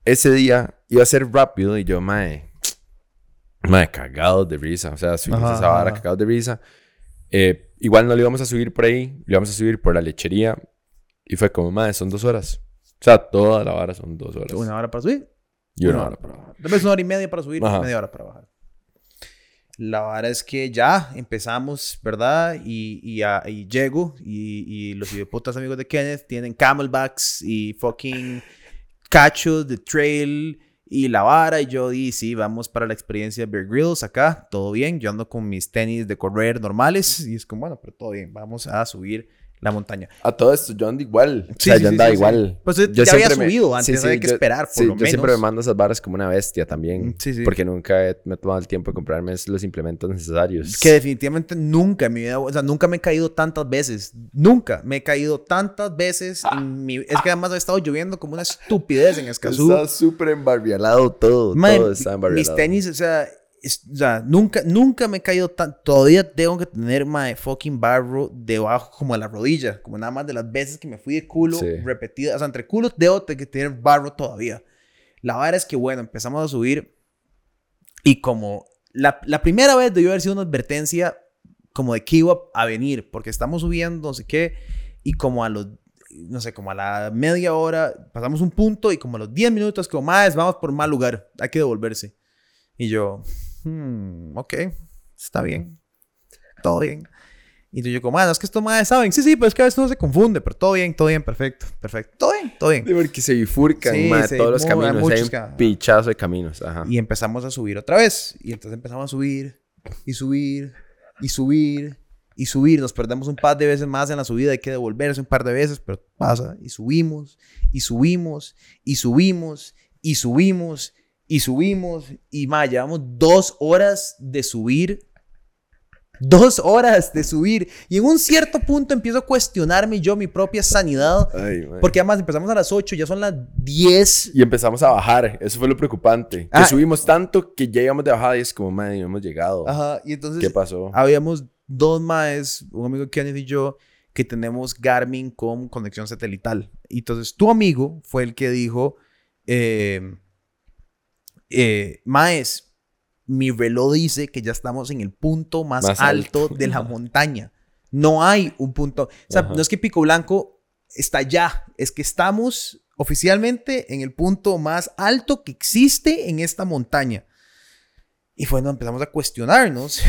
ese día iba a ser rápido y yo, madre, madre, cagado de risa. O sea, subimos esa vara cagado de risa. Eh, igual no le íbamos a subir por ahí, le íbamos a subir por la lechería. Y fue como, madre, son dos horas. O sea, toda la vara son dos horas. ¿Una hora para subir? Y una, hora para bajar. Tal vez una hora y media para subir, media hora para bajar. La verdad es que ya empezamos, ¿verdad? Y, y, y llego y, y los putas amigos de Kenneth tienen camelbacks y fucking cachos de trail y la vara. Y yo di, sí, vamos para la experiencia de Bear Grylls acá, todo bien. Yo ando con mis tenis de correr normales y es como, bueno, pero todo bien, vamos a subir la montaña. A todo esto, yo ando igual. Sí, o sea, yo andaba igual. Pues yo ya había subido antes, había que esperar, por lo menos. Yo siempre me mando esas barras como una bestia también. Sí, sí. Porque nunca me he tomado el tiempo de comprarme los implementos necesarios. Que definitivamente nunca en mi vida, o sea, nunca me he caído tantas veces. Nunca me he caído tantas veces en mi... Es que además ha estado lloviendo como una estupidez en Escazú. Está súper embarbialado todo. todo está embarbialado. Mis tenis, o sea o sea, nunca, nunca me he caído tan. Todavía tengo que tener my fucking barro debajo, como de la rodilla. Como nada más de las veces que me fui de culo repetidas. O sea, entre culos debo que tener barro todavía. La verdad es que, bueno, empezamos a subir. Y como la, la primera vez debió haber sido una advertencia como de que iba a venir. Porque estamos subiendo, no sé qué. Y como a los no sé, como a la media hora, pasamos un punto y como a los 10 minutos, como más, vamos por mal lugar, hay que devolverse. Y yo, hmm, ok, está bien, todo bien. Y yo como, ah, es que esto más saben. Sí, sí, pero es que a veces no se confunde, pero todo bien, todo bien, perfecto, perfecto. Todo bien, todo bien. porque se bifurcan sí, todos los caminos, hay, un pichazo de caminos. Ajá. Y empezamos a subir otra vez. Y entonces empezamos a subir, y subir, y subir, y subir. Nos perdemos un par de veces más en la subida, hay que devolverse un par de veces, pero pasa. Y subimos, y subimos, y subimos, y subimos, y subimos. Y mae, llevamos dos horas de subir. Dos horas de subir. Y en un cierto punto empiezo a cuestionarme yo mi propia sanidad. Ay. Porque además empezamos a las 8, ya son las 10. Y empezamos a bajar, eso fue lo preocupante. Ah. Que subimos tanto que ya íbamos de bajada y es como, madre, no hemos llegado. Ajá, y entonces ¿Qué pasó? habíamos dos más, un amigo Kenneth y yo, que tenemos Garmin con conexión satelital. Y entonces tu amigo fue el que dijo, eh, eh, Maes, mi reloj dice que ya estamos en el punto más, Más alto, alto. de la montaña. No hay un punto, o sea, Ajá. no es que Pico Blanco está allá, es que estamos oficialmente en el punto más alto que existe en esta montaña. Y fue cuando empezamos a cuestionarnos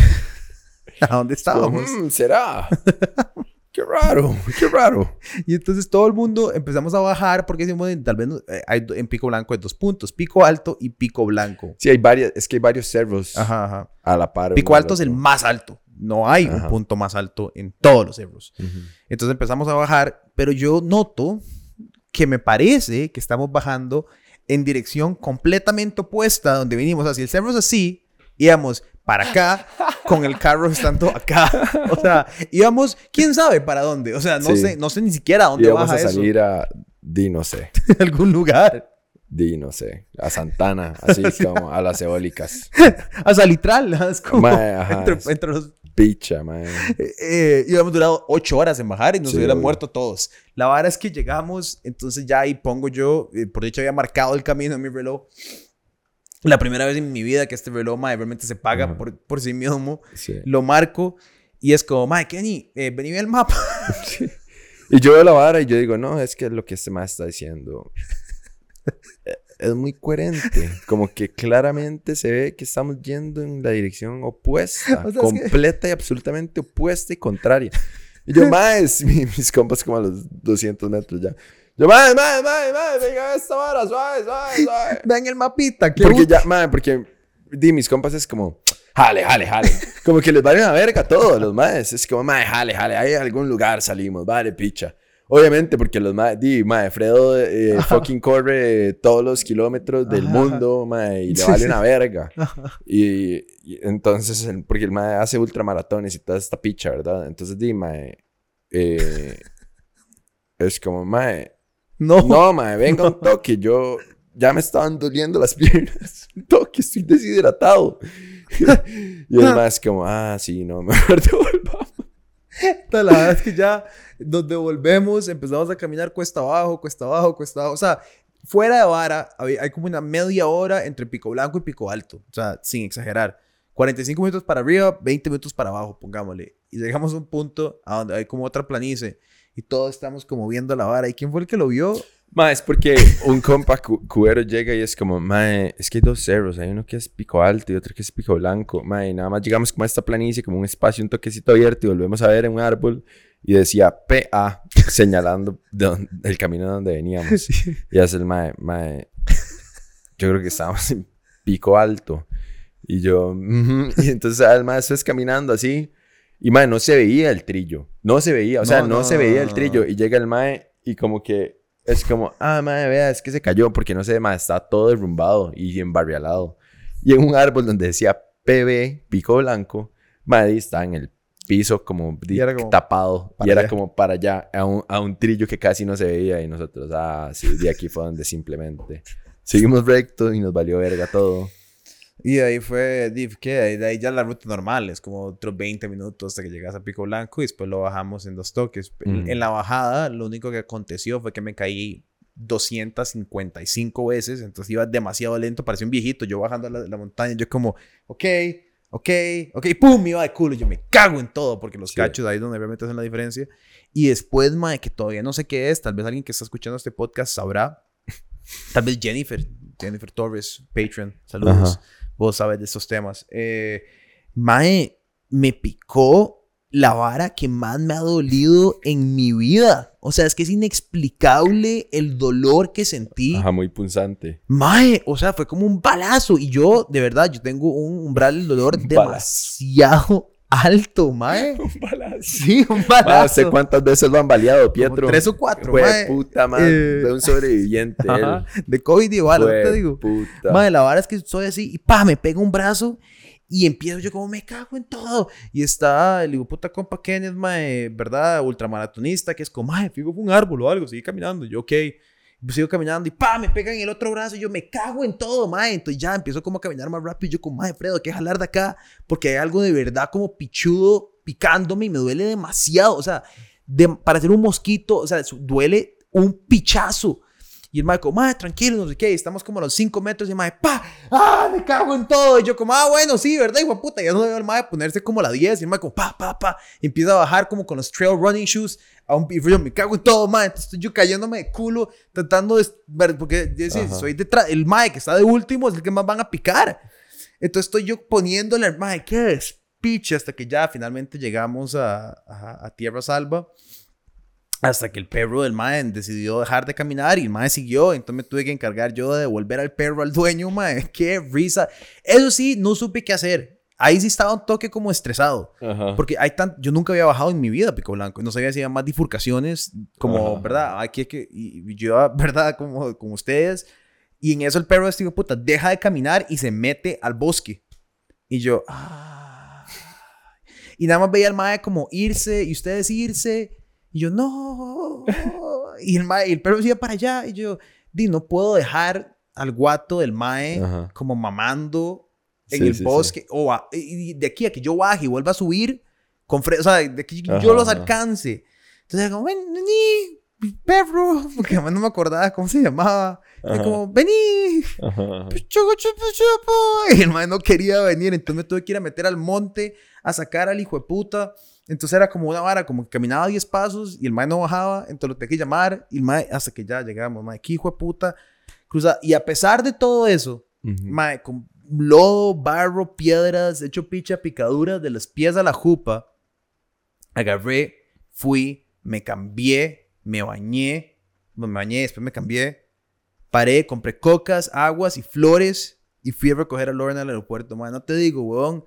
a dónde estábamos. Mm, ¿Será? qué raro, qué raro. Y entonces todo el mundo empezamos a bajar porque decimos, tal vez eh, hay, en Pico Blanco hay dos puntos, Pico Alto y Pico Blanco. Sí, hay varias, es que hay varios cerros Ajá, ajá. a la par. Pico Alto es el más alto. No hay un punto más alto en todos los cerros. Entonces empezamos a bajar, pero yo noto que me parece que estamos bajando en dirección completamente opuesta a donde venimos. O sea, si el cerro es así, íbamos para acá con el carro estando acá. O sea, íbamos, quién sabe para dónde. O sea, no Sí. sé, no sé ni siquiera a dónde Y vamos baja a eso. salir a, di no sé, algún lugar. di no sé, a Santana, así como a las eólicas. A Salitral. Es como Mae, ajá, entre, es- entre los Picha, man. Eh, eh, y habíamos durado ocho horas en bajar y nos Sí, hubieran muerto todos. La vara es que llegamos, entonces ya ahí pongo yo, eh, por dicho había marcado el camino en mi reloj. La primera vez en mi vida que este reloj, mae, realmente se paga Ajá. por, por sí mismo. Sí. Lo marco y es como, mae, Kenny, eh, vení ve el mapa. Y yo veo la vara y yo digo, no, es que lo que este más está diciendo eh, es muy coherente. Como que claramente se ve que estamos yendo en la dirección opuesta. O sea, es que- completa y absolutamente opuesta y contraria. Y yo, más, mis compas como a los 200 metros ya. Yo, más, más, más, más, venga esta vara, suave, suave, suave. Vean el mapita. que Porque ya, madre, porque di, mis compas es como, jale, jale, jale. Como que les vale una verga a todos los maes. Es como, madre, jale, jale, hay algún lugar salimos, vale, picha. Obviamente, porque los maes, di, madre, Fredo eh, fucking corre todos los kilómetros del Ajá. mundo, madre, y le vale sí. una verga. Y, y entonces, porque el mae hace ultramaratones y toda esta picha, ¿verdad? Entonces, di, mae, eh, es como, mae, No. no, mae, venga un toque. Yo ya me estaban doliendo las piernas. Un toque, estoy deshidratado. y mae es como, ah, sí, no, mejor devolvamos. La verdad es que ya nos devolvemos, empezamos a caminar cuesta abajo, cuesta abajo, cuesta abajo. O sea, fuera de vara, hay como una media hora entre Pico Blanco y Pico Alto. O sea, sin exagerar. 45 minutos para arriba, 20 minutos para abajo, pongámosle. Y llegamos a un punto a donde hay como otra planicie. Y todos estamos como viendo la vara. ¿Y quién fue el que lo vio? Mae, es porque un compa cu- cubero llega y es como, mae, es que hay dos cerros. Hay uno que es pico alto y otro que es pico blanco. Mae, nada más llegamos como a esta planicie, como un espacio, un toquecito abierto y volvemos a ver en un árbol. Y decía PA, señalando de dónde- el camino donde veníamos. Y hace el mae, mae, yo creo que estábamos en pico alto. Y yo, "Ujú". y entonces el mae es caminando así. Y mae, no se veía el trillo. No se veía, o sea, No, se veía el trillo. Y llega el mae y como que es como, ah, mae, vea, es que se cayó porque no sé, mae, está todo derrumbado y embarrialado. Y en un árbol donde decía PB, pico blanco, mae, está en el piso como, Y como tapado. Y era allá. como para allá, a un, a un trillo que casi no se veía. Y nosotros, ah, sí, de aquí fue donde simplemente seguimos recto y nos valió verga todo. Y de ahí fue, ¿qué? De ahí ya la ruta normal, es como otros 20 minutos hasta que llegas a Pico Blanco y después lo bajamos en dos toques. En- Mm. En la bajada, lo único que aconteció fue que me caí 255 veces, entonces iba demasiado lento, parecía un viejito, yo bajando la, la montaña, yo como, ok, ok, ok, pum, me iba de culo, yo me cago en todo, porque los Sí. cachos ahí es donde realmente hacen la diferencia. Y después, mae, que todavía no sé qué es, tal vez alguien que está escuchando este podcast sabrá, tal vez Jennifer, Jennifer Torres, Patreon, saludos Ajá. Vos sabes de estos temas. Eh, mae, me picó la vara que más me ha dolido en mi vida. O sea, es que es inexplicable el dolor que sentí. Ajá, muy punzante. Mae, o sea, fue como un balazo. Y yo, de verdad, yo tengo un umbral del dolor demasiado alto, mae. Un balazo. Sí, un balazo. ¿sé cuántas veces lo han baleado, Pietro? tres o cuatro, Fue mae. puta, man. Eh, De un sobreviviente, Ajá. De COVID igual, ¿no Fue te digo? puta. Madre, la vara es que soy así y pa, me pega un brazo y empiezo yo como me cago en todo. Y está el hijo puta compa Kenneth, mae, ¿verdad? Ultramaratonista, que es como, mae, fijo fue un árbol o algo, sigue caminando. Yo, ok. Pues sigo caminando y pa, me pega en el otro brazo y yo me cago en todo, mae. Entonces ya empiezo como a caminar más rápido y yo como, mae, Fredo, que jalar de acá porque hay algo de verdad como pichudo picándome y me duele demasiado. O sea, de- para ser un mosquito, o sea, duele un pichazo. Y el mae como, mae, tranquilo, no sé qué. Y estamos como a los 5 metros y el mae, pa, ah, me cago en todo. Y yo como, ah, bueno, sí, ¿verdad, hijo de puta? Ya no veo al mae ponerse como a la 10. Y el mae como, pa, pa, pa. Y empieza a bajar como con los trail running shoes. A un, y yo me cago en todo, mae. Entonces estoy yo cayéndome de culo, tratando de ver, porque yo decía, soy detrás, el mae que está de último es el que más van a picar. Entonces estoy yo poniéndole al mae, qué speech, hasta que ya finalmente llegamos a, a, a tierra salva. Hasta que el perro del mae decidió dejar de caminar y el mae siguió. Entonces me tuve que encargar yo de devolver al perro al dueño, mae. Qué risa. Eso sí, no supe qué hacer. Ahí sí estaba un toque como estresado. Ajá. Porque hay tan, yo nunca había bajado en mi vida Pico Blanco. No sabía si había más bifurcaciones, como, Ajá. ¿verdad? Aquí es que, y, y yo, ¿verdad? Como, como ustedes. Y en eso el perro este puta deja de caminar y se mete al bosque. Y yo, ah. Y nada más veía al mae como irse y ustedes irse. Y yo, no. Y el, mae, y el perro se iba para allá. Y yo, di, no puedo dejar al guato del mae Ajá. como mamando en Sí, el sí, sí. bosque. O a- y de aquí a que yo baje y vuelva a subir. Con o sea, de que Ajá, yo los alcance. Entonces, como, ven, vení, perro. Porque además no me acordaba cómo se llamaba. Era como, vení. Y el mae no quería venir, entonces me tuve que ir a meter al monte a sacar al hijo de puta. Entonces era como una vara, como que caminaba 10 pasos y el mae no bajaba, entonces lo tenía que llamar y el mae, hasta que ya llegamos, mae, qué hijo de puta. Cruza. Y a pesar de todo eso, Ujú. mae, con lodo, barro, piedras, hecho picha, picaduras de los pies a la jupa, agarré, fui, me cambié, me bañé, me bañé, después me cambié, paré, compré cocas, aguas y flores y fui a recoger a Lauren al aeropuerto, mae. No te digo, weón.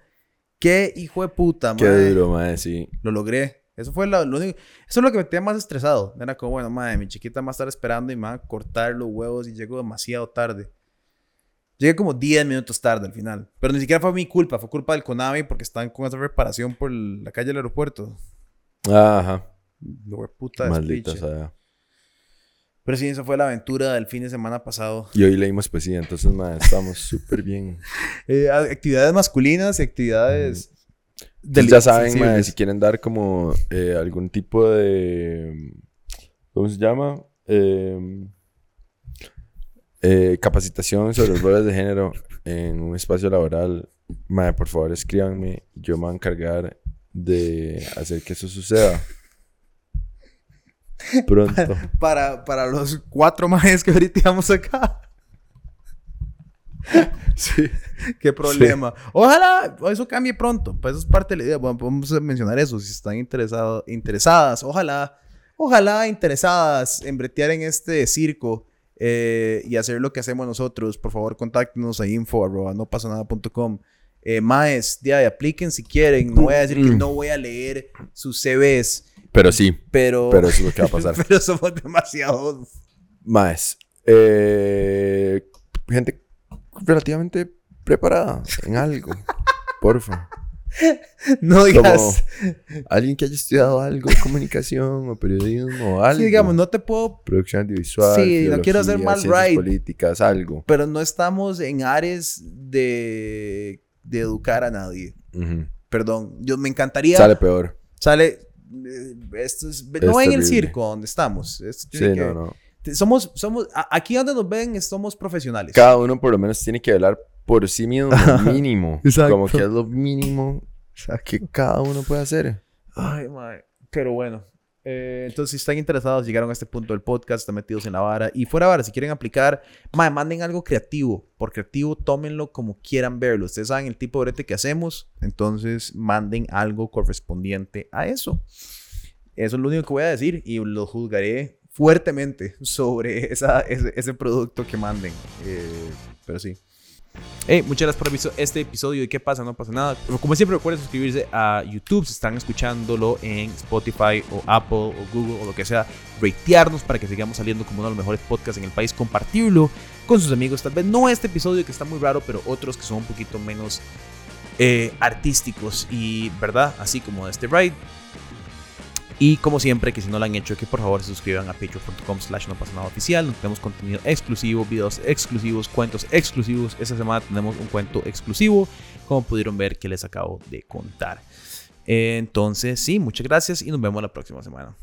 Qué hijo de puta, Qué mae. duro, madre, sí. Lo logré. Eso fue lo, lo único. Eso es lo que me tenía más estresado. Era como, bueno, madre, mi chiquita a estar esperando y me va a cortar los huevos y llego demasiado tarde. Llegué como 10 minutos tarde al final. Pero ni siquiera fue mi culpa, fue culpa del Konami porque están con esa reparación por la calle del aeropuerto. Ah, Ajá. Lo de puta Maldita sea. Pero sí, esa fue la aventura del fin de semana pasado. Y hoy leímos poesía, entonces, madre, estamos súper bien. Eh, actividades masculinas y actividades. Entonces, ya saben, madre, si quieren dar como eh, algún tipo de... ¿Cómo se llama? Eh, eh, capacitación sobre los roles de género en un espacio laboral, madre, por favor escríbanme. Yo me voy a encargar de hacer que eso suceda. Pronto. Para, para los cuatro majes que ahorita íbamos acá. sí. Qué problema. Ojalá eso cambie pronto. Pues eso es parte de la idea. Bueno, podemos mencionar eso si están interesados, interesadas. Ojalá, ojalá interesadas en bretear en este circo eh, y hacer lo que hacemos nosotros. Por favor, contáctenos a info arroba no pasa nada.com. Eh, maes, de apliquen si quieren. No voy a decir que no voy a leer sus CVs, Pero sí, pero, pero eso es lo que va a pasar. pero somos demasiado. Más. eh, gente relativamente preparada en algo. Porfa. No digas. Alguien que haya estudiado algo, comunicación o periodismo o algo. Sí, digamos, no te puedo Producción audiovisual. Sí, no quiero hacer mal right. políticas, algo. pero no estamos en áreas de, de educar a nadie. Ujú. Perdón, yo me encantaría. Sale peor. sale, esto es, no en terrible. el circo donde estamos. Esto Sí, que- no, no. Somos, somos, aquí donde nos ven, somos profesionales. Cada uno por lo menos tiene que hablar por sí mismo, mínimo. Exacto. Como que es lo mínimo que cada uno puede hacer. Ay, mae. Pero bueno. Eh, entonces, si están interesados, llegaron a este punto del podcast, están metidos en la vara. Y fuera vara, si quieren aplicar, mae, manden algo creativo. Por creativo, tómenlo como quieran verlo. Ustedes saben el tipo de brete que hacemos. Entonces, manden algo correspondiente a eso. Eso es lo único que voy a decir. Y lo juzgaré fuertemente sobre ese producto que manden. Eh, pero sí. Muchas gracias por haber visto este episodio de ¿Qué pasa? No pasa nada. Como siempre, recuerden suscribirse a YouTube si están escuchándolo en Spotify o Apple o Google o lo que sea. Ratearnos para que sigamos saliendo como uno de los mejores podcasts en el país. Compartirlo con sus amigos. Tal vez no este episodio que está muy raro, pero otros que son un poquito menos eh, artísticos y, ¿verdad? Así como este ride. Y como siempre, que si no lo han hecho, que por favor se suscriban a patreon.com slash no pasa nada oficial. Donde tenemos contenido exclusivo, videos exclusivos, cuentos exclusivos. Esta semana tenemos un cuento exclusivo, como pudieron ver que les acabo de contar. Entonces, sí, muchas gracias y nos vemos la próxima semana.